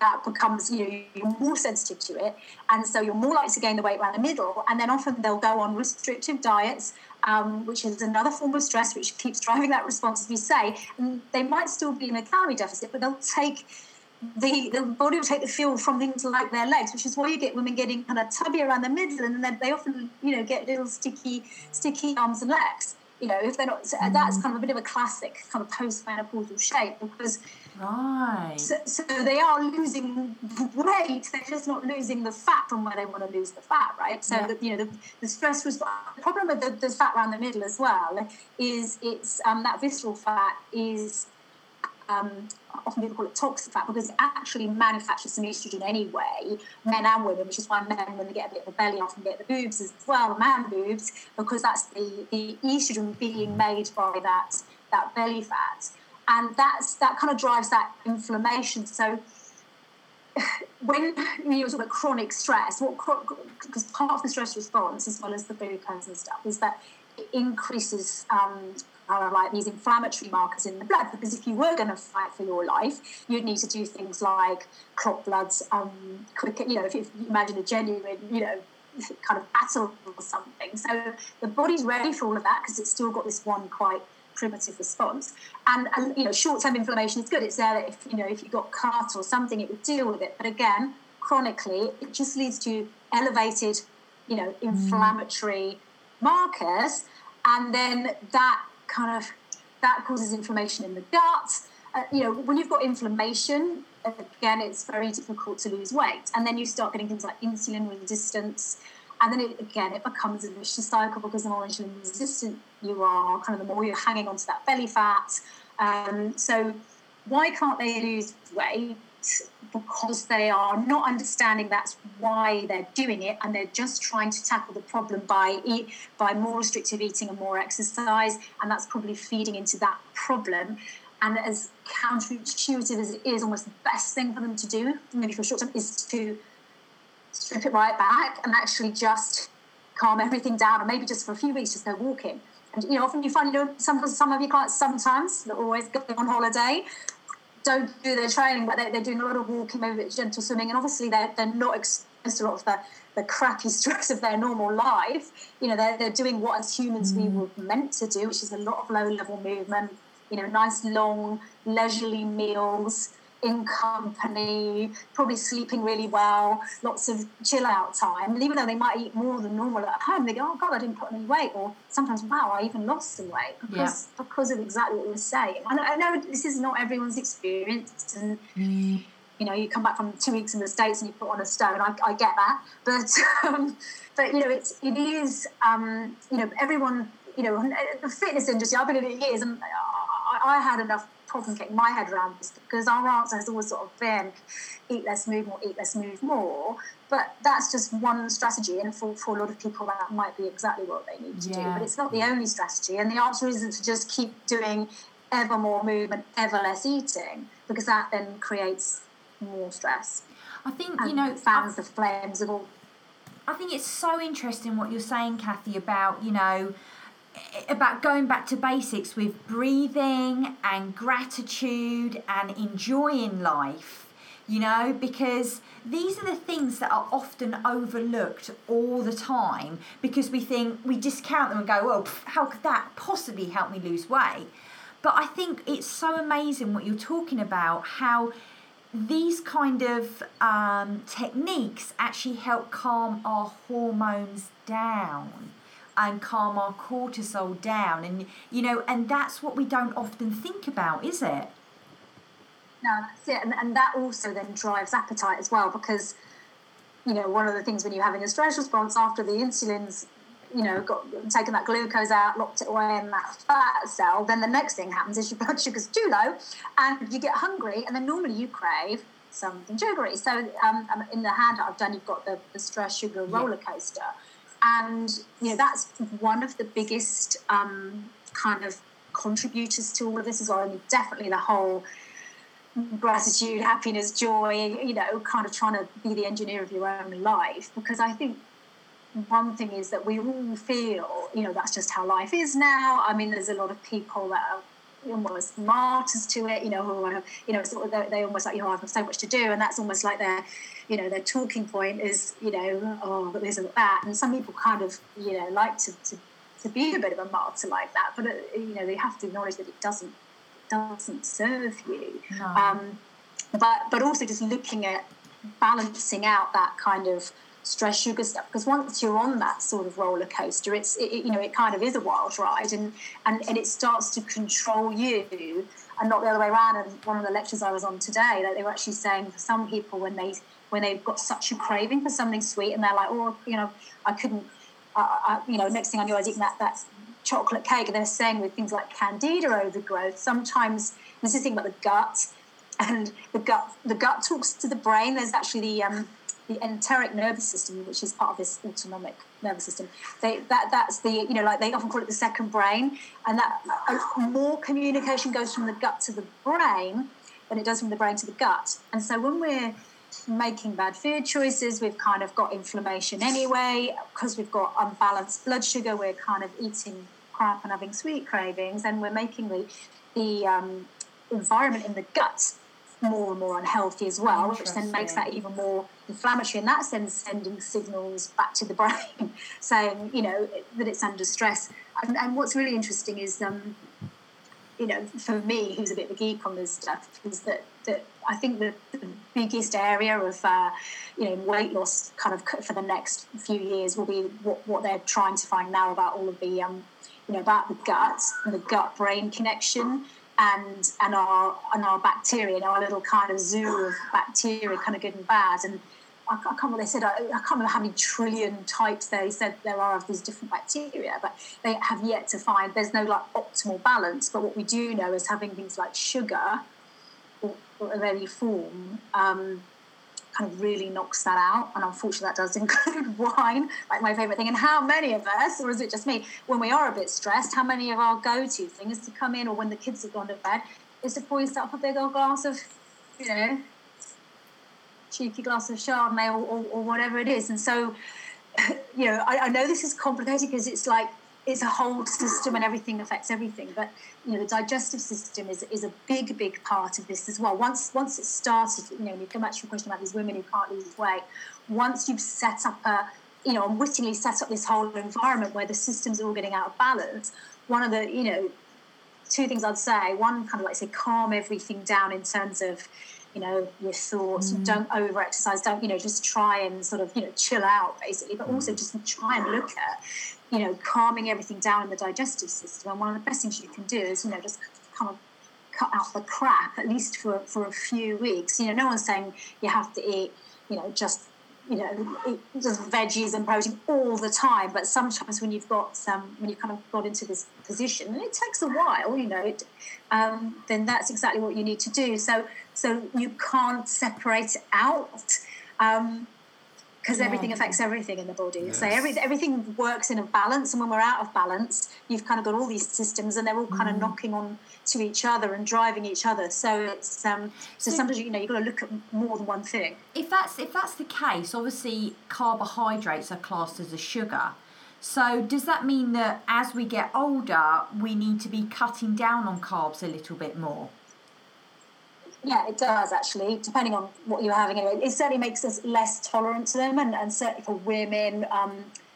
that becomes you know you're more sensitive to it and so you're more likely to gain the weight around the middle and then often they'll go on restrictive diets um, which is another form of stress which keeps driving that response as we say and they might still be in a calorie deficit but they'll take the, the body will take the fuel from things like their legs, which is why you get women getting kind of tubby around the middle, and then they often, you know, get little sticky, sticky arms and legs. You know, if they're not, so that's mm. kind of a bit of a classic kind of post-menopausal shape because Right. So, so, they are losing weight. They're just not losing the fat from where they want to lose the fat, right? So yeah. the, you know the, the stress was the problem with the, the, fat around the middle as well is it's um, that visceral fat is um, often people call it toxic fat because it actually manufactures some estrogen anyway, men and women, which is why men, when they get a bit of a belly, often get the boobs as well, the man boobs, because that's the, the estrogen being made by that, that belly fat. And that's that kind of drives that inflammation. So when you talk about chronic stress, what because part of the stress response, as well as the glucose and stuff, is that it increases um, uh, like these inflammatory markers in the blood. Because if you were going to fight for your life, you'd need to do things like clot bloods um, quicker. You know, if you imagine a genuine, you know, kind of battle or something. So the body's ready for all of that because it's still got this one quite primitive response. And, and you know, short-term inflammation is good. It's there that if you know if you got cut or something, it would deal with it. But again, chronically, it just leads to elevated, you know, mm. inflammatory mm. markers, and then that kind of that causes inflammation in the gut. Uh, you know, when you've got inflammation, again, it's very difficult to lose weight, and then you start getting things like insulin resistance and then it, again it becomes a vicious cycle because the more insulin resistant you are, kind of the more you're hanging onto that belly fat. Um, so why can't they lose weight? Because they are not understanding that's why they're doing it, and they're just trying to tackle the problem by eat by more restrictive eating and more exercise, and that's probably feeding into that problem. And as counterintuitive as it is, almost the best thing for them to do, maybe for a short term, is to strip it right back and actually just calm everything down and maybe just for a few weeks just go walking. And you know, often you find you know some some of your clients sometimes they're always going on holiday don't do their training, but they're, they're doing a lot of walking, maybe a bit gentle swimming, and obviously they're, they're not exposed to a lot of the, the crappy stress of their normal life. You know, they're, they're doing what as humans mm. we were meant to do, which is a lot of low level movement, you know, nice long leisurely meals, in company, probably sleeping really well, lots of chill out time. And even though they might eat more than normal at home, they go, oh God, I didn't put any weight. Or sometimes, wow, I even lost some weight because, yeah. because of exactly what you were saying. I know, I know this is not everyone's experience. And, mm. you know, you come back from two weeks in the States and you put on a stone. I, I get that. But, um, but you know, it's, it is, um, you know, everyone, you know, the fitness industry, I've been in it years and I, I had enough problem getting my head around this because our answer has always sort of been eat less, move more, eat less, move more. But that's just one strategy, and for, for a lot of people, that might be exactly what they need to yeah. do. But it's not the only strategy, and the answer isn't to just keep doing ever more movement, ever less eating, because that then creates more stress. I think you know fans the flames of all. I think it's so interesting what you're saying, Kathy, about you know about going back to basics with breathing and gratitude and enjoying life, you know, because these are the things that are often overlooked all the time because we think we discount them and go, well, how could that possibly help me lose weight? But I think it's so amazing what you're talking about, how these kind of um, techniques actually help calm our hormones down and calm our cortisol down and you know and that's what we don't often think about is it? No that's it and, and that also then drives appetite as well because you know one of the things when you're having a stress response after the insulin's you know got taken that glucose out locked it away in that fat cell then the next thing happens is your blood sugar's too low and you get hungry and then normally you crave something sugary. So um, um in the hand i've done you've got the, the stress sugar roller coaster. yeah and you know that's one of the biggest um, kind of contributors to all of this as well. Mean, definitely the whole gratitude, happiness, joy. You know, kind of trying to be the engineer of your own life because I think one thing is that we all feel, you know, that's just how life is now. I mean, there's a lot of people that are almost martyrs to it, you know, who are, you know, sort of they, they almost like, you know, I've got so much to do, and that's almost like their, you know, their talking point is, you know, oh, but this and that, and some people kind of, you know, like to, to, to be a bit of a martyr like that, but uh, you know, they have to acknowledge that it doesn't doesn't serve you. No. Um, but but also just looking at balancing out that kind of stress sugar stuff because once you're on that sort of roller coaster it's it, you know it kind of is a wild ride and, and and it starts to control you and not the other way around and one of the lectures i was on today that they were actually saying for some people when they when they've got such a craving for something sweet and they're like oh you know i couldn't I, you know next thing i knew i was eating that that chocolate cake, and they're saying with things like candida overgrowth, sometimes this is the thing about the gut, and the gut the gut talks to the brain. There's actually the um, the enteric nervous system, which is part of this autonomic nervous system. They, that that's the you know like they often call it the second brain, and that uh, more communication goes from the gut to the brain than it does from the brain to the gut. And so when we're making bad food choices, we've kind of got inflammation anyway because we've got unbalanced blood sugar. We're kind of eating crap and having sweet cravings, and we're making the the um, environment in the gut more and more unhealthy as well, which then makes that even more inflammatory. And that's then sending signals back to the brain saying, you know, that it's under stress. And, and what's really interesting is, um, you know, for me, who's a bit of a geek on this stuff, is that, that I think the, the biggest area of, uh, you know, weight loss kind of for the next few years will be what, what they're trying to find now about all of the, um, you know, about the gut and the gut brain connection and and our and our bacteria, and our little kind of zoo of bacteria, kind of good and bad. And I, I can't remember they said I, I, can't remember how many trillion types they said there are of these different bacteria, but they have yet to find there's no like optimal balance. But what we do know is having things like sugar or, of any form. Um, kind of really knocks that out. And unfortunately, that does include wine, like my favorite thing. And how many of us, or is it just me, when we are a bit stressed, how many of our go to things to come in or when the kids have gone to bed is to pour yourself a big old glass of, you know, cheeky glass of Chardonnay or, or, or whatever it is. And so, you know, I, I know this is complicated because it's like it's a whole system and everything affects everything. But you know, the digestive system is, is a big, big part of this as well. Once once it's started, you know, you come back to your question about these women who can't lose weight. Once you've set up a, you know, unwittingly set up this whole environment where the systems are all getting out of balance. One of the, you know, two things I'd say. One, kind of like say, calm everything down in terms of, you know, your thoughts. Mm. Don't over exercise. Don't, you know, just try and sort of, you know, chill out basically. But also just try and look at you know, calming everything down in the digestive system. And one of the best things you can do is, you know, just kind of cut out the crap at least for, for a few weeks. You know, no one's saying you have to eat, you know, just you know, eat just veggies and protein all the time. But sometimes when you've got some, when you've kind of got into this position, and it takes a while, you know, it, um, then that's exactly what you need to do. So, so you can't separate it out. Um, because yeah. everything affects everything in the body. Yes. So every, everything works in a balance, and when we're out of balance, you've kind of got all these systems, and they're all kind mm. of knocking on to each other and driving each other. So it's um, so, so sometimes you know you've got to look at more than one thing. If that's if that's the case, obviously carbohydrates are classed as a sugar. So does that mean that as we get older, we need to be cutting down on carbs a little bit more? Yeah, it does actually, depending on what you're having. Anyway, it certainly makes us less tolerant to them, and, and certainly for women, um,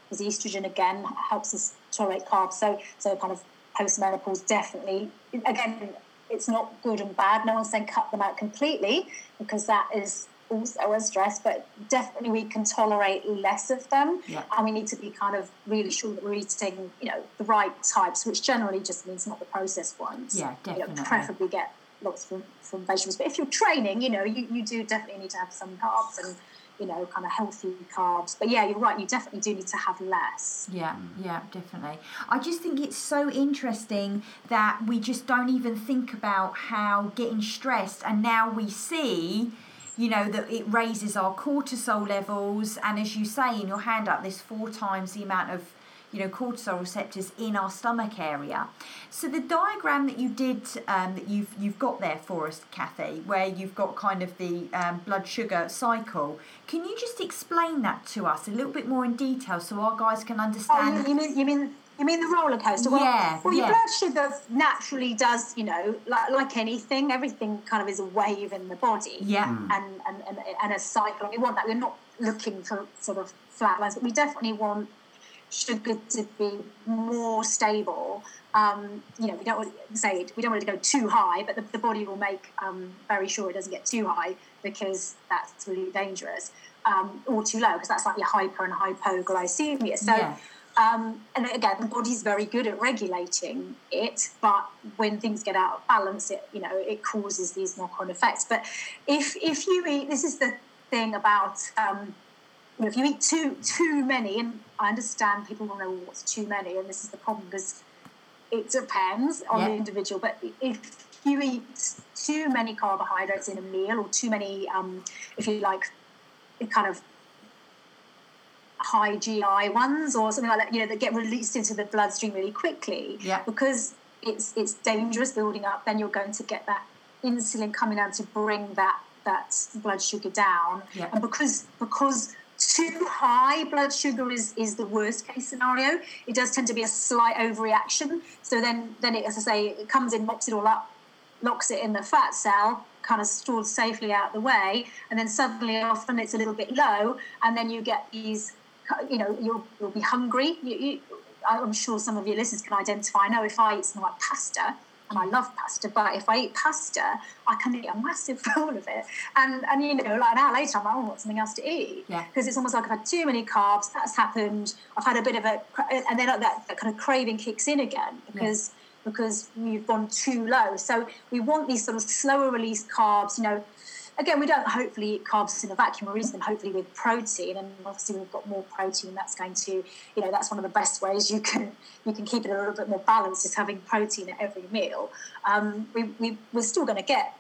because estrogen again helps us tolerate carbs. So, so kind of post menopause definitely. Again, it's not good and bad. No one's saying cut them out completely because that is also a stress, but definitely we can tolerate less of them, yeah. and we need to be kind of really sure that we're eating, you know, the right types, which generally just means not the processed ones. Yeah, definitely. You know, preferably get lots from, from vegetables. But if you're training, you know, you, you do definitely need to have some carbs and, you know, kind of healthy carbs. But yeah, you're right, you definitely do need to have less. Yeah, yeah, definitely. I just think it's so interesting that we just don't even think about how getting stressed and now we see you know that it raises our cortisol levels and as you say in your hand up four times the amount of you know, cortisol receptors in our stomach area. So the diagram that you did, um, that you've you've got there for us, Kathy, where you've got kind of the um, blood sugar cycle. Can you just explain that to us a little bit more in detail so our guys can understand? Oh, you mean you mean you mean the roller coaster? Well, yeah. Well, your yeah. blood sugar naturally does, you know, like, like anything, everything kind of is a wave in the body. Yeah. Mm. And, and, and, and a cycle. We want that. We're not looking for sort of flat lines, but we definitely want sugar to be more stable. Um, you know, we don't want to say we don't want it to go too high, but the, the body will make um, very sure it doesn't get too high because that's really dangerous, um, or too low because that's like your hyper and hypoglycemia. So. Yeah. Um, and again, the body's very good at regulating it, but when things get out of balance, it you know it causes these knock-on effects. But if if you eat, this is the thing about um, you know, if you eat too too many, and I understand people will know what's too many, and this is the problem because it depends on Yeah. the individual. But if you eat too many carbohydrates in a meal, or too many, um, if you like, kind of high GI ones or something like that, you know, that get released into the bloodstream really quickly. Yeah. Because it's it's dangerous building up, then you're going to get that insulin coming down to bring that that blood sugar down. Yeah. And because because too high blood sugar is is the worst case scenario. It does tend to be a slight overreaction. So then then it, as I say, it comes in, mops it all up, locks it in the fat cell, kind of stored safely out the way, and then suddenly often it's a little bit low, and then you get these, you know, you'll you'll be hungry. You, you, I'm sure some of your listeners can identify. I know if I eat something like pasta, and I love pasta, but if I eat pasta, I can eat a massive bowl of it, and and you know, like an hour later, I'm like, oh, I want something else to eat, Yeah. because it's almost like I've had too many carbs. That's happened. I've had a bit of a, and then that, that kind of craving kicks in again because because you've gone too low. So we want these sort of slower release carbs. You know, again, we don't hopefully eat carbs in a vacuum. We're eating them hopefully with protein, and obviously we've got more protein. That's going to, you know, that's one of the best ways you can you can keep it a little bit more balanced is having protein at every meal. Um, we, we we're still going to get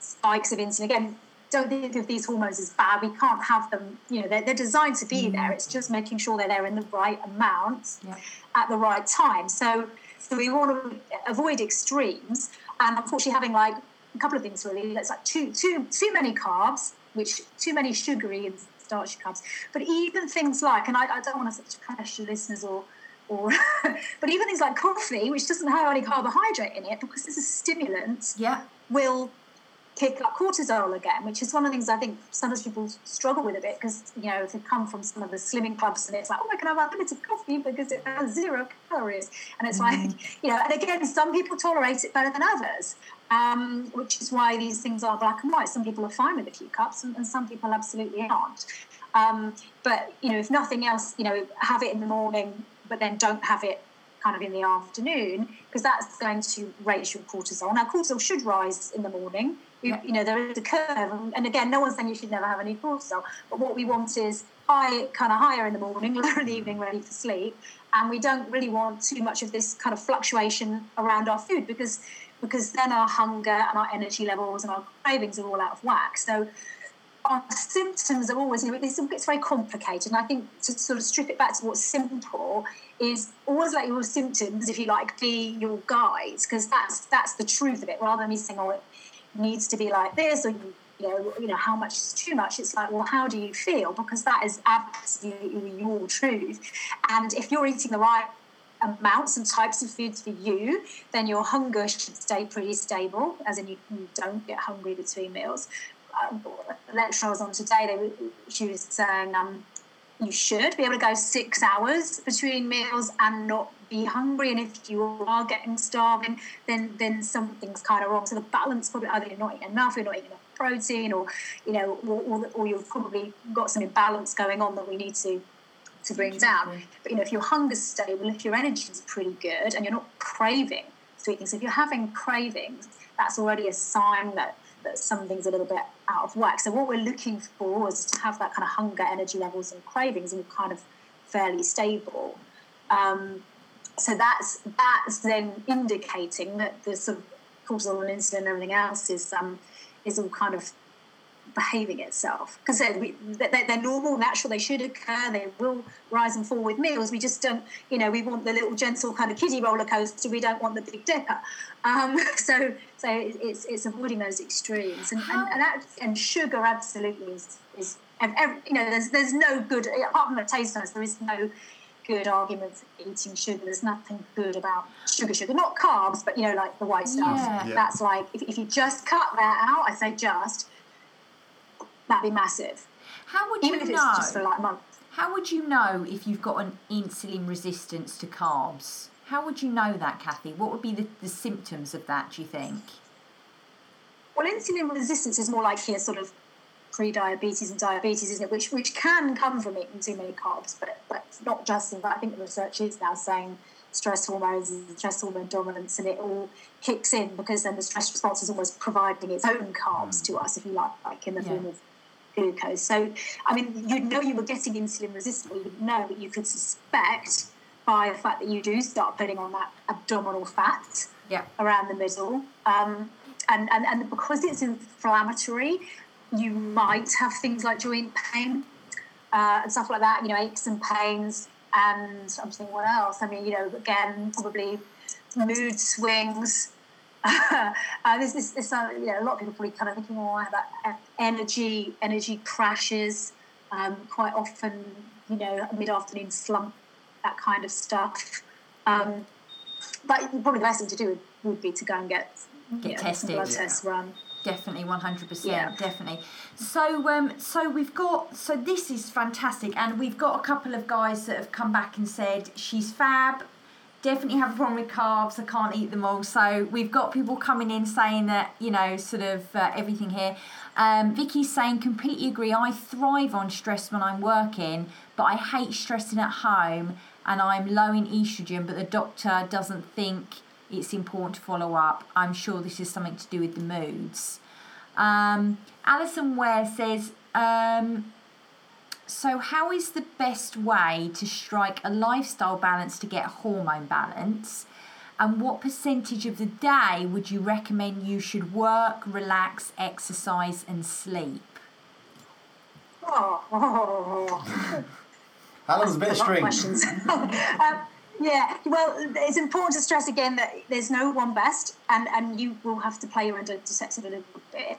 spikes of insulin again. Don't think of these hormones as bad. We can't have them. You know, they're, they're designed to be there. It's just making sure they're there in the right amount Yeah. at the right time. So, so we want to avoid extremes. And unfortunately, having like a couple of things really. It's like too too too many carbs, which too many sugary and starchy carbs. But even things like, and I, I don't want to pressure listeners or or, but even things like coffee, which doesn't have any carbohydrate in it, because it's a stimulant, Yeah. will kick up cortisol again, which is one of the things I think sometimes people struggle with a bit because, you know, if they come from some of the slimming clubs and it's like, oh, I can have unlimited coffee because it has zero calories. And it's like, you know, and again, some people tolerate it better than others, um, which is why these things are black and white. Some people are fine with a few cups and, and some people absolutely aren't. Um, but, you know, if nothing else, you know, have it in the morning, but then don't have it kind of in the afternoon because that's going to raise your cortisol. Now, cortisol should rise in the morning. Yeah. You know, there is a curve, and, again, no one's saying you should never have any cortisol. But what we want is high, kind of higher in the morning, lower in the mm. evening, ready for sleep. And we don't really want too much of this kind of fluctuation around our food because because then our hunger and our energy levels and our cravings are all out of whack. So our symptoms are always, you know, it's, it's very complicated. And I think to sort of strip it back to what's simple is always let your symptoms, if you like, be your guides, because that's that's the truth of it. Rather than me saying, oh, it needs to be like this, or you, know, you know, how much is too much. It's like, well, how do you feel? Because that is absolutely your truth. And if you're eating the right amounts and types of foods for you, then your hunger should stay pretty stable, as in you, you don't get hungry between meals. Um, lecture I was on today, they she was saying um, you should be able to go six hours between meals and not be hungry. And if you are getting starving, then then something's kind of wrong. So the balance probably either you're not eating enough, you're not eating enough protein, or you know, or, or, or you've probably got some imbalance going on that we need to to bring down. But you know, if your hunger's stable, if your energy's pretty good, and you're not craving sweet things, if you're having cravings, that's already a sign that that something's a little bit out of whack. So what we're looking for is to have that kind of hunger, energy levels, and cravings, and kind of fairly stable. Um, so that's that's then indicating that the sort of cortisol and insulin and everything else is um, is all kind of behaving itself because they're, they're, normal, natural. They should occur. They will rise and fall with meals. We just don't, you know, we want the little gentle kind of kiddie roller coaster. We don't want the big dipper. Um, so so it's it's avoiding those extremes and and, and, that, and sugar absolutely is is ev- ev- you know there's there's no good apart from the taste notes. There is no good argument for eating sugar. There's nothing good about sugar, sugar, not carbs, but you know, like the white stuff. Yeah. Yeah. That's like if, if you just cut that out, I say just, that'd be massive. How would you Even you if know? it's just for like a month. How would you know if you've got an insulin resistance to carbs? How would you know that, Kathy? What would be the, the symptoms of that, do you think? Well, insulin resistance is more like your sort of pre-diabetes and diabetes, isn't it? Which which can come from eating too many carbs, but but not just in that. I think the research is now saying stress hormones and stress hormone dominance, and it all kicks in because then the stress response is almost providing its own carbs to us, if you like, like in the Yeah. form of glucose. So, I mean, you'd know you were getting insulin resistant, you'd know that you could suspect by the fact that you do start putting on that abdominal fat Yeah. around the middle. Um, and, and, and because it's inflammatory, you might have things like joint pain uh, and stuff like that, you know, aches and pains. And I'm just thinking, what else? I mean, you know, again, probably mood swings. uh, there's this, this uh, you know, a lot of people probably kind of thinking, oh, I have that uh, energy, energy crashes. Um, quite often, you know, mid-afternoon slump, that kind of stuff. Um, but probably the best thing to do would, would be to go and get, Get you know, tested. blood Yeah. tests run. Definitely, one hundred percent, Yeah. definitely. So, um, so we've got so this is fantastic, and we've got a couple of guys that have come back and said she's fab. Definitely have a problem with carbs. I can't eat them all. So we've got people coming in saying that you know sort of uh, everything here. Um, Vicky's saying completely agree. I thrive on stress when I'm working, but I hate stressing at home, and I'm low in estrogen. But the doctor doesn't think it's important to follow up. I'm sure this is something to do with the moods. Um, Alison Ware says, um, so how is the best way to strike a lifestyle balance to get a hormone balance? And what percentage of the day would you recommend you should work, relax, exercise, and sleep? Oh. How a bit of string? questions. um, yeah, well, it's important to stress again that there's no one best, and, and you will have to play your own detective a little bit.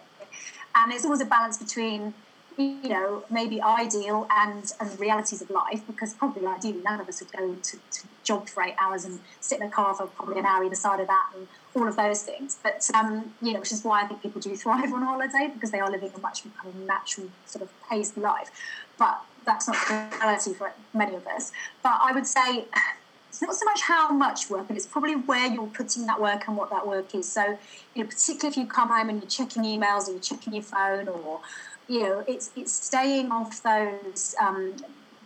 And it's always a balance between, you know, maybe ideal and, and realities of life, because probably ideally none of us would go to, to job for eight hours and sit in a car for probably an hour either side of that and all of those things. But, um, you know, which is why I think people do thrive on holiday, because they are living a much more kind of natural sort of paced life. But that's not the reality for many of us. But I would say it's not so much how much work, but it's probably where you're putting that work and what that work is. So, you know, particularly if you come home and you're checking emails or you're checking your phone, or you know, it's it's staying off those um,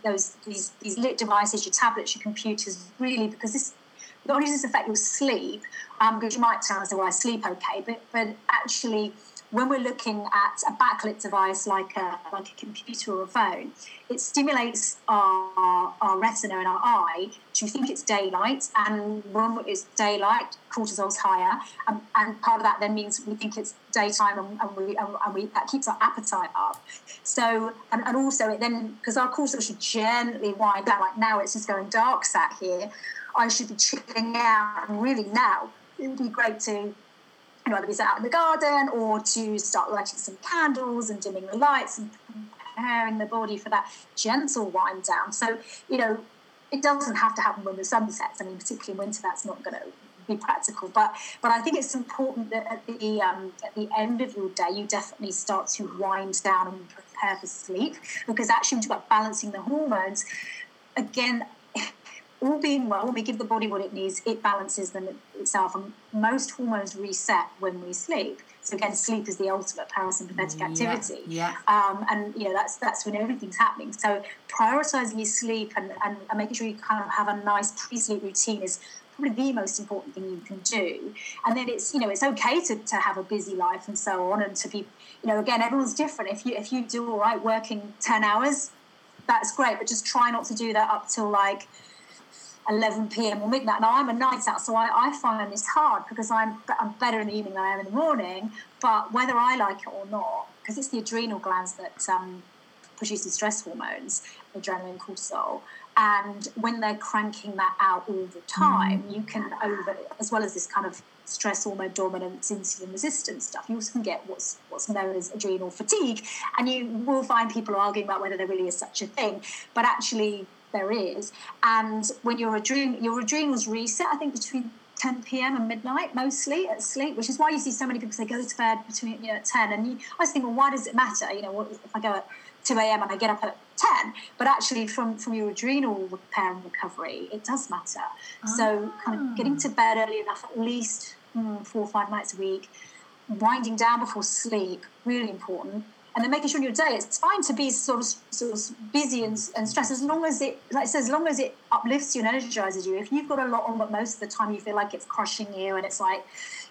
those these these lit devices, your tablets, your computers, really, because this not only does this affect your sleep, um, because you might tell us, "Oh, I sleep okay," but but actually when we're looking at a backlit device like a like a computer or a phone, it stimulates our, our retina and our eye to think it's daylight, and when it's daylight, cortisol's higher, and, and part of that then means we think it's daytime, and, and we and, and we that keeps our appetite up. So and, and also it then because our cortisol should gently wind down. Like now it's just going dark sat here, I should be chilling out, and really now it would be great to you know, be out in the garden or to start lighting some candles and dimming the lights and preparing the body for that gentle wind down. So, you know, it doesn't have to happen when the sun sets. I mean, particularly in winter, that's not going to be practical. But but I think it's important that at the um, at the end of your day, you definitely start to wind down and prepare for sleep because actually, when about balancing the hormones, again, all being well, we give the body what it needs, it balances them itself. And most hormones reset when we sleep. So again, sleep is the ultimate parasympathetic Yeah, activity. yeah. Um, and you know that's that's when everything's happening. So prioritizing your sleep and, and, and making sure you kind of have a nice pre-sleep routine is probably the most important thing you can do. And then it's you know it's okay to, to have a busy life and so on, and to be you know again everyone's different. If you if you do all right working ten hours, that's great, but just try not to do that up till like 11 p.m. or midnight. Now I'm a night owl, so I, I find this hard because I'm I'm better in the evening than I am in the morning. But whether I like it or not, because it's the adrenal glands that um, produces stress hormones, adrenaline, cortisol, and when they're cranking that out all the time, you can over as well as this kind of stress hormone dominance, insulin resistance stuff. You also can get what's what's known as adrenal fatigue, and you will find people arguing about whether there really is such a thing, but actually there is. And when your adrenal your adrenals reset, I think between 10 p.m. and midnight mostly at sleep, which is why you see so many people say go to bed between you know at 10. And you, I was thinking, well, why does it matter? You know, what, if I go at 2 a.m. and I get up at 10, but actually from from your adrenal repair and recovery, it does matter. So kind of getting to bed early enough, at least mm, four or five nights a week, winding down before sleep, really important. And then making sure in your day, it's fine to be sort of sort of busy and, and stressed as long as it, like I said, as long as it uplifts you and energizes you. If you've got a lot on, but most of the time you feel like it's crushing you and it's like,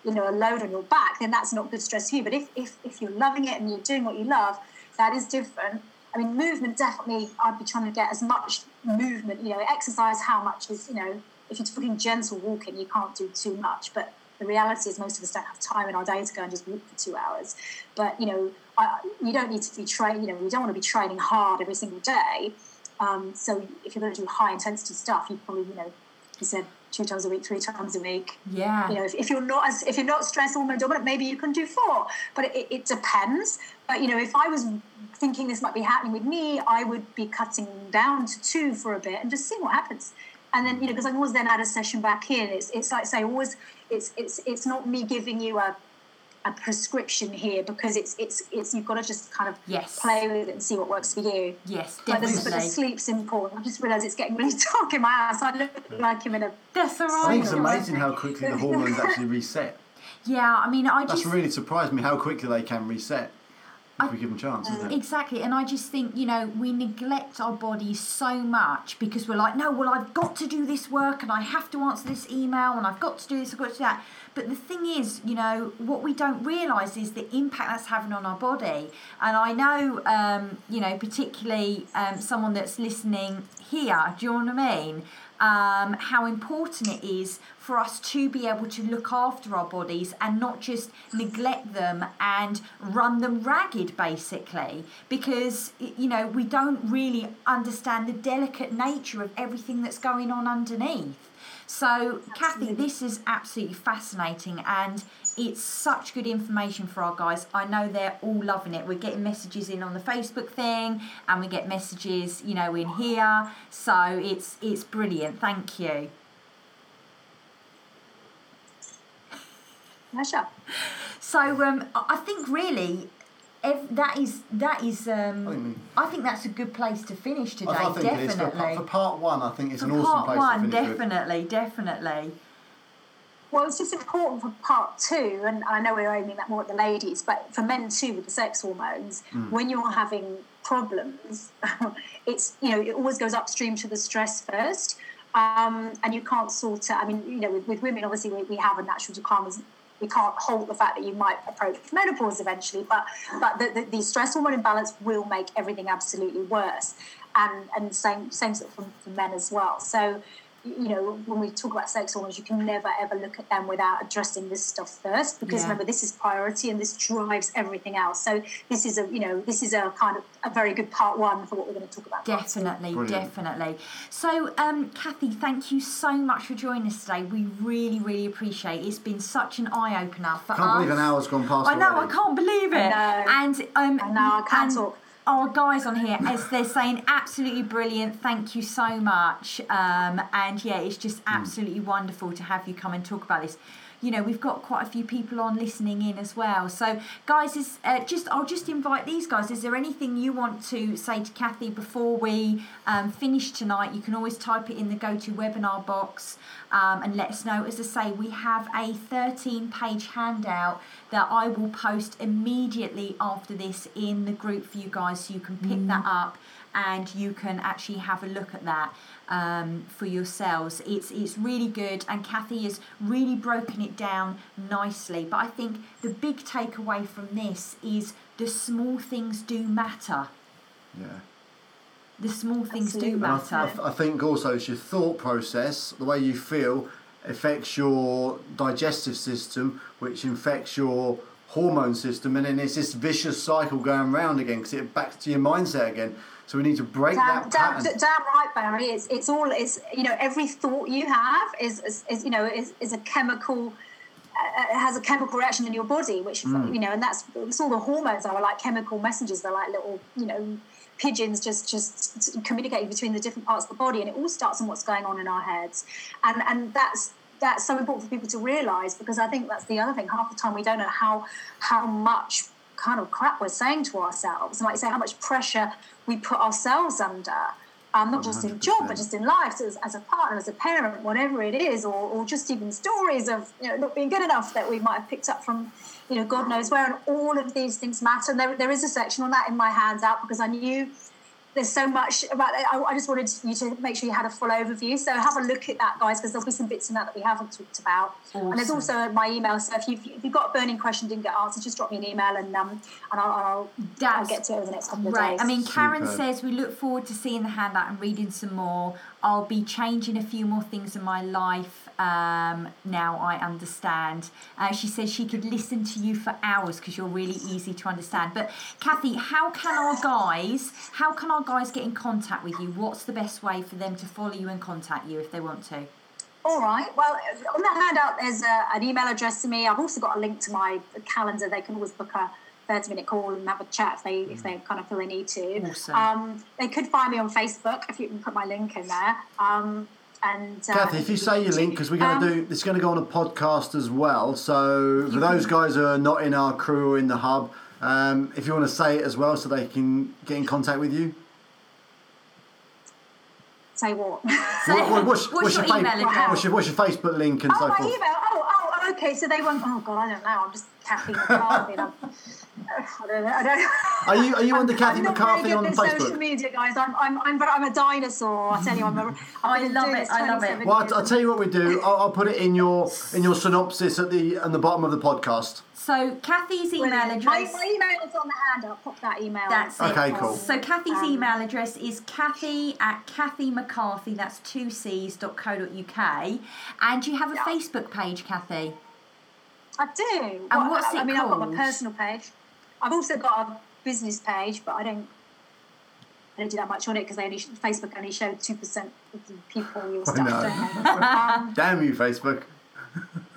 you know, a load on your back, then that's not good stress for you. But if if, if you're loving it and you're doing what you love, that is different. I mean, movement definitely. I'd be trying to get as much movement. You know, exercise. How much is you know? If you're talking gentle walking, you can't do too much. But the reality is, most of us don't have time in our day to go and just walk for two hours. But you know, I, you don't need to be trained. You know, we don't want to be training hard every single day. Um, so if you're going to do high intensity stuff, you probably, you know, you said two times a week, three times a week. Yeah. You know, if, if you're not as if you're not stress hormone dominant, maybe you can do four. But it, it depends. But you know, if I was thinking this might be happening with me, I would be cutting down to two for a bit and just seeing what happens. And then you know, because I always then add a session back in. It's it's like say always it's it's it's not me giving you a a prescription here because it's it's it's you've got to just kind of Yes. play with it and see what works for you. Yes, But the, but the sleep's important. I just realised it's getting really dark in my house. I look like I'm in a That's all I think it's amazing how quickly the hormones actually reset. Yeah, I mean, I just. That's really surprised me how quickly they can reset if we give them a chance, isn't it? Exactly, and I just think you know we neglect our bodies so much because we're like, no, well I've got to do this work and I have to answer this email and I've got to do this, I've got to do that. But the thing is, you know, what we don't realise is the impact that's having on our body. And I know, um, you know, particularly um, someone that's listening here. Do you know what I mean? Um, how important it is for us to be able to look after our bodies and not just neglect them and run them ragged basically. Because you know we don't really understand the delicate nature of everything that's going on underneath so kathy this is absolutely fascinating and it's such good information for our guys. I know they're all loving it. We're getting messages in on the facebook thing and we get messages you know in here. So it's it's brilliant. Thank you. Pleasure. So um, I I think really, ev- that is that is. Um, I think- I think that's a good place to finish today. I, I think it is. For, definitely. for part one, I think it's For an awesome place one, to finish with. definitely, definitely. Well, it's just important for part two, and I know we're aiming that more at the ladies, but for men too, with the sex hormones, when you're having problems, it's you know it always goes upstream to the stress first, um, and you can't sort it. I mean, you know, with, with women, obviously we, we have a natural decline. We can't halt the fact that you might approach menopause eventually, but but the, the, the stress hormone imbalance will make everything absolutely worse, and and same same sort of for, for men as well. So you know, when we talk about sex hormones, you can never ever look at them without addressing this stuff first, because Yeah. remember, this is priority and this drives everything else. So this is a, you know, this is a kind of a very good part one for what we're going to talk about. Definitely, definitely. So, um, Kathy, thank you so much for joining us today. We really, really appreciate it. It's been such an eye opener for Can't us. believe an hour's gone past I know, already. I can't believe it. I know. And um, I know, I can't and talk. Our guys on here, as they're saying, absolutely brilliant. Thank you so much. Um, and yeah, it's just absolutely wonderful to have you come and talk about this. You know, we've got quite a few people on listening in as well. So, guys, is uh, just I'll just invite these guys. Is there anything you want to say to Kathy before we um, finish tonight? You can always type it in the go to webinar box um, and let us know. As I say, we have a 13 page handout that I will post immediately after this in the group for you guys so you can pick that up and you can actually have a look at that um, for yourselves. It's it's really good, and Kathy has really broken it down nicely. But I think the big takeaway from this is the small things do matter. Yeah. The small things do Absolutely. And I, matter. I, th- I think also it's your thought process, the way you feel, affects your digestive system, which infects your hormone system, and then it's this vicious cycle going round again because it backs to your mindset again. So we need to break Damn, that damn, pattern. damn right, Barry. It's it's all it's you know every thought you have is is, is you know is, is a chemical uh, has a chemical reaction in your body, which Mm. you know, and that's, that's all the hormones are like chemical messengers. They're like little you know pigeons just just communicating between the different parts of the body, and it all starts on what's going on in our heads, and and that's that's so important for people to realize because I think that's the other thing. Half the time we don't know how how much kind of crap we're saying to ourselves, and like you say, how much pressure we put ourselves under. Um, not just in job, but just in life, so as, as a partner, as a parent, whatever it is, or, or just even stories of you know not being good enough that we might have picked up from you know God knows where, and all of these things matter. And there, there is a section on that in my hands out because I knew there's so much about it. I, I just wanted you to make sure you had a full overview. So have a look at that, guys, because there'll be some bits in that that we haven't talked about. And there's also my email. So if you've, if you've got a burning question didn't get answered, just drop me an email and um and I'll, I'll, I'll get to it over the next couple of Right. days. I mean, Karen Superb. says we look forward to seeing the handout and reading some more. I'll be changing a few more things in my life. Um, now I understand. Uh, she says she could listen to you for hours because you're really easy to understand. But Kathy, how can our guys? How can our guys get in contact with you? What's the best way for them to follow you and contact you if they want to? All right. Well, on the handout, there's a, an email address to me. I've also got a link to my calendar. They can always book a 30 minute call and have a chat if they if they kind of feel they need to. Awesome. Um, they could find me on Facebook if you can put my link in there. Um, and uh, Kathy, if you say your link, because we're going to Um, do it's going to go on a podcast as well. So for those guys who are not in our crew or in the hub, um, if you want to say it as well, so they can get in contact with you. say what? So, What- what- what's, what's, your fa- email address? What's your, what's your Facebook link and oh, so my forth? email. Oh, oh, okay. So they won't. Oh God, I don't know. I'm just Kathy McCarthy. and I'm, don't know. I don't. Are you are you under I'm- Kathy I'm McCarthy very on good at social media, guys. I'm, I'm, I'm, I'm a dinosaur. I tell you, I'm a. I I've been love it, I love it. Well. I'll, I'll tell you what we do. I'll, I'll put it in your in your synopsis at the on the bottom of the podcast. So Kathy's email Brilliant. Address. my email is on the handout. I'll pop that email. That's it. Okay, cool. So Kathy's Um, email address is Kathy at Kathy McCarthy, that's two C's dot co dot UK. And you have a Yeah. Facebook page, Kathy. I do. And Well, what's I, I it mean, I've got my personal page. I've also got a business page, but I don't. I don't do that much on it because only Facebook only showed two percent of the people your stuff. know. Um, Damn you, Facebook.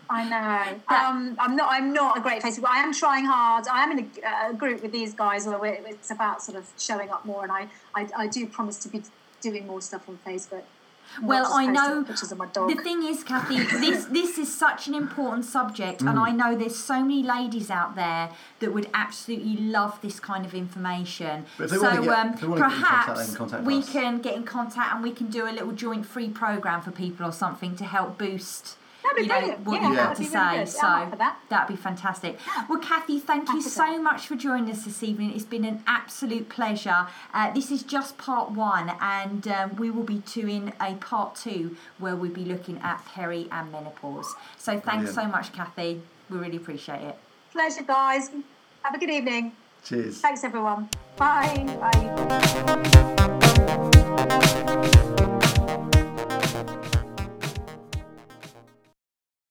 I know. Um, I'm not. I'm not a great Facebook. I am trying hard. I am in a, a group with these guys where we're, it's about sort of showing up more, and I, I, I do promise to be doing more stuff on Facebook. Well, I know pictures of my dog. the thing is, Kathy, this this is such an important subject, and Mm. I know there's so many ladies out there that would absolutely love this kind of information. But if they so get- um, if they wanna get in contact, they perhaps contact we us. can get in contact and we can do a little joint free program for people or something to help boost. That'd be you know what Yeah, you that have would to be really say. So I'm up for that. that'd be fantastic. Well, Kathy, thank you Happy to. so much for joining us this evening. It's been an absolute pleasure. Uh, this is just part one, and um, we will be doing a part two where we'll be looking at peri and menopause. So thanks Brilliant. so much, Kathy. We really appreciate it. Pleasure, guys. Have a good evening. Cheers. Thanks, everyone. Bye. Bye.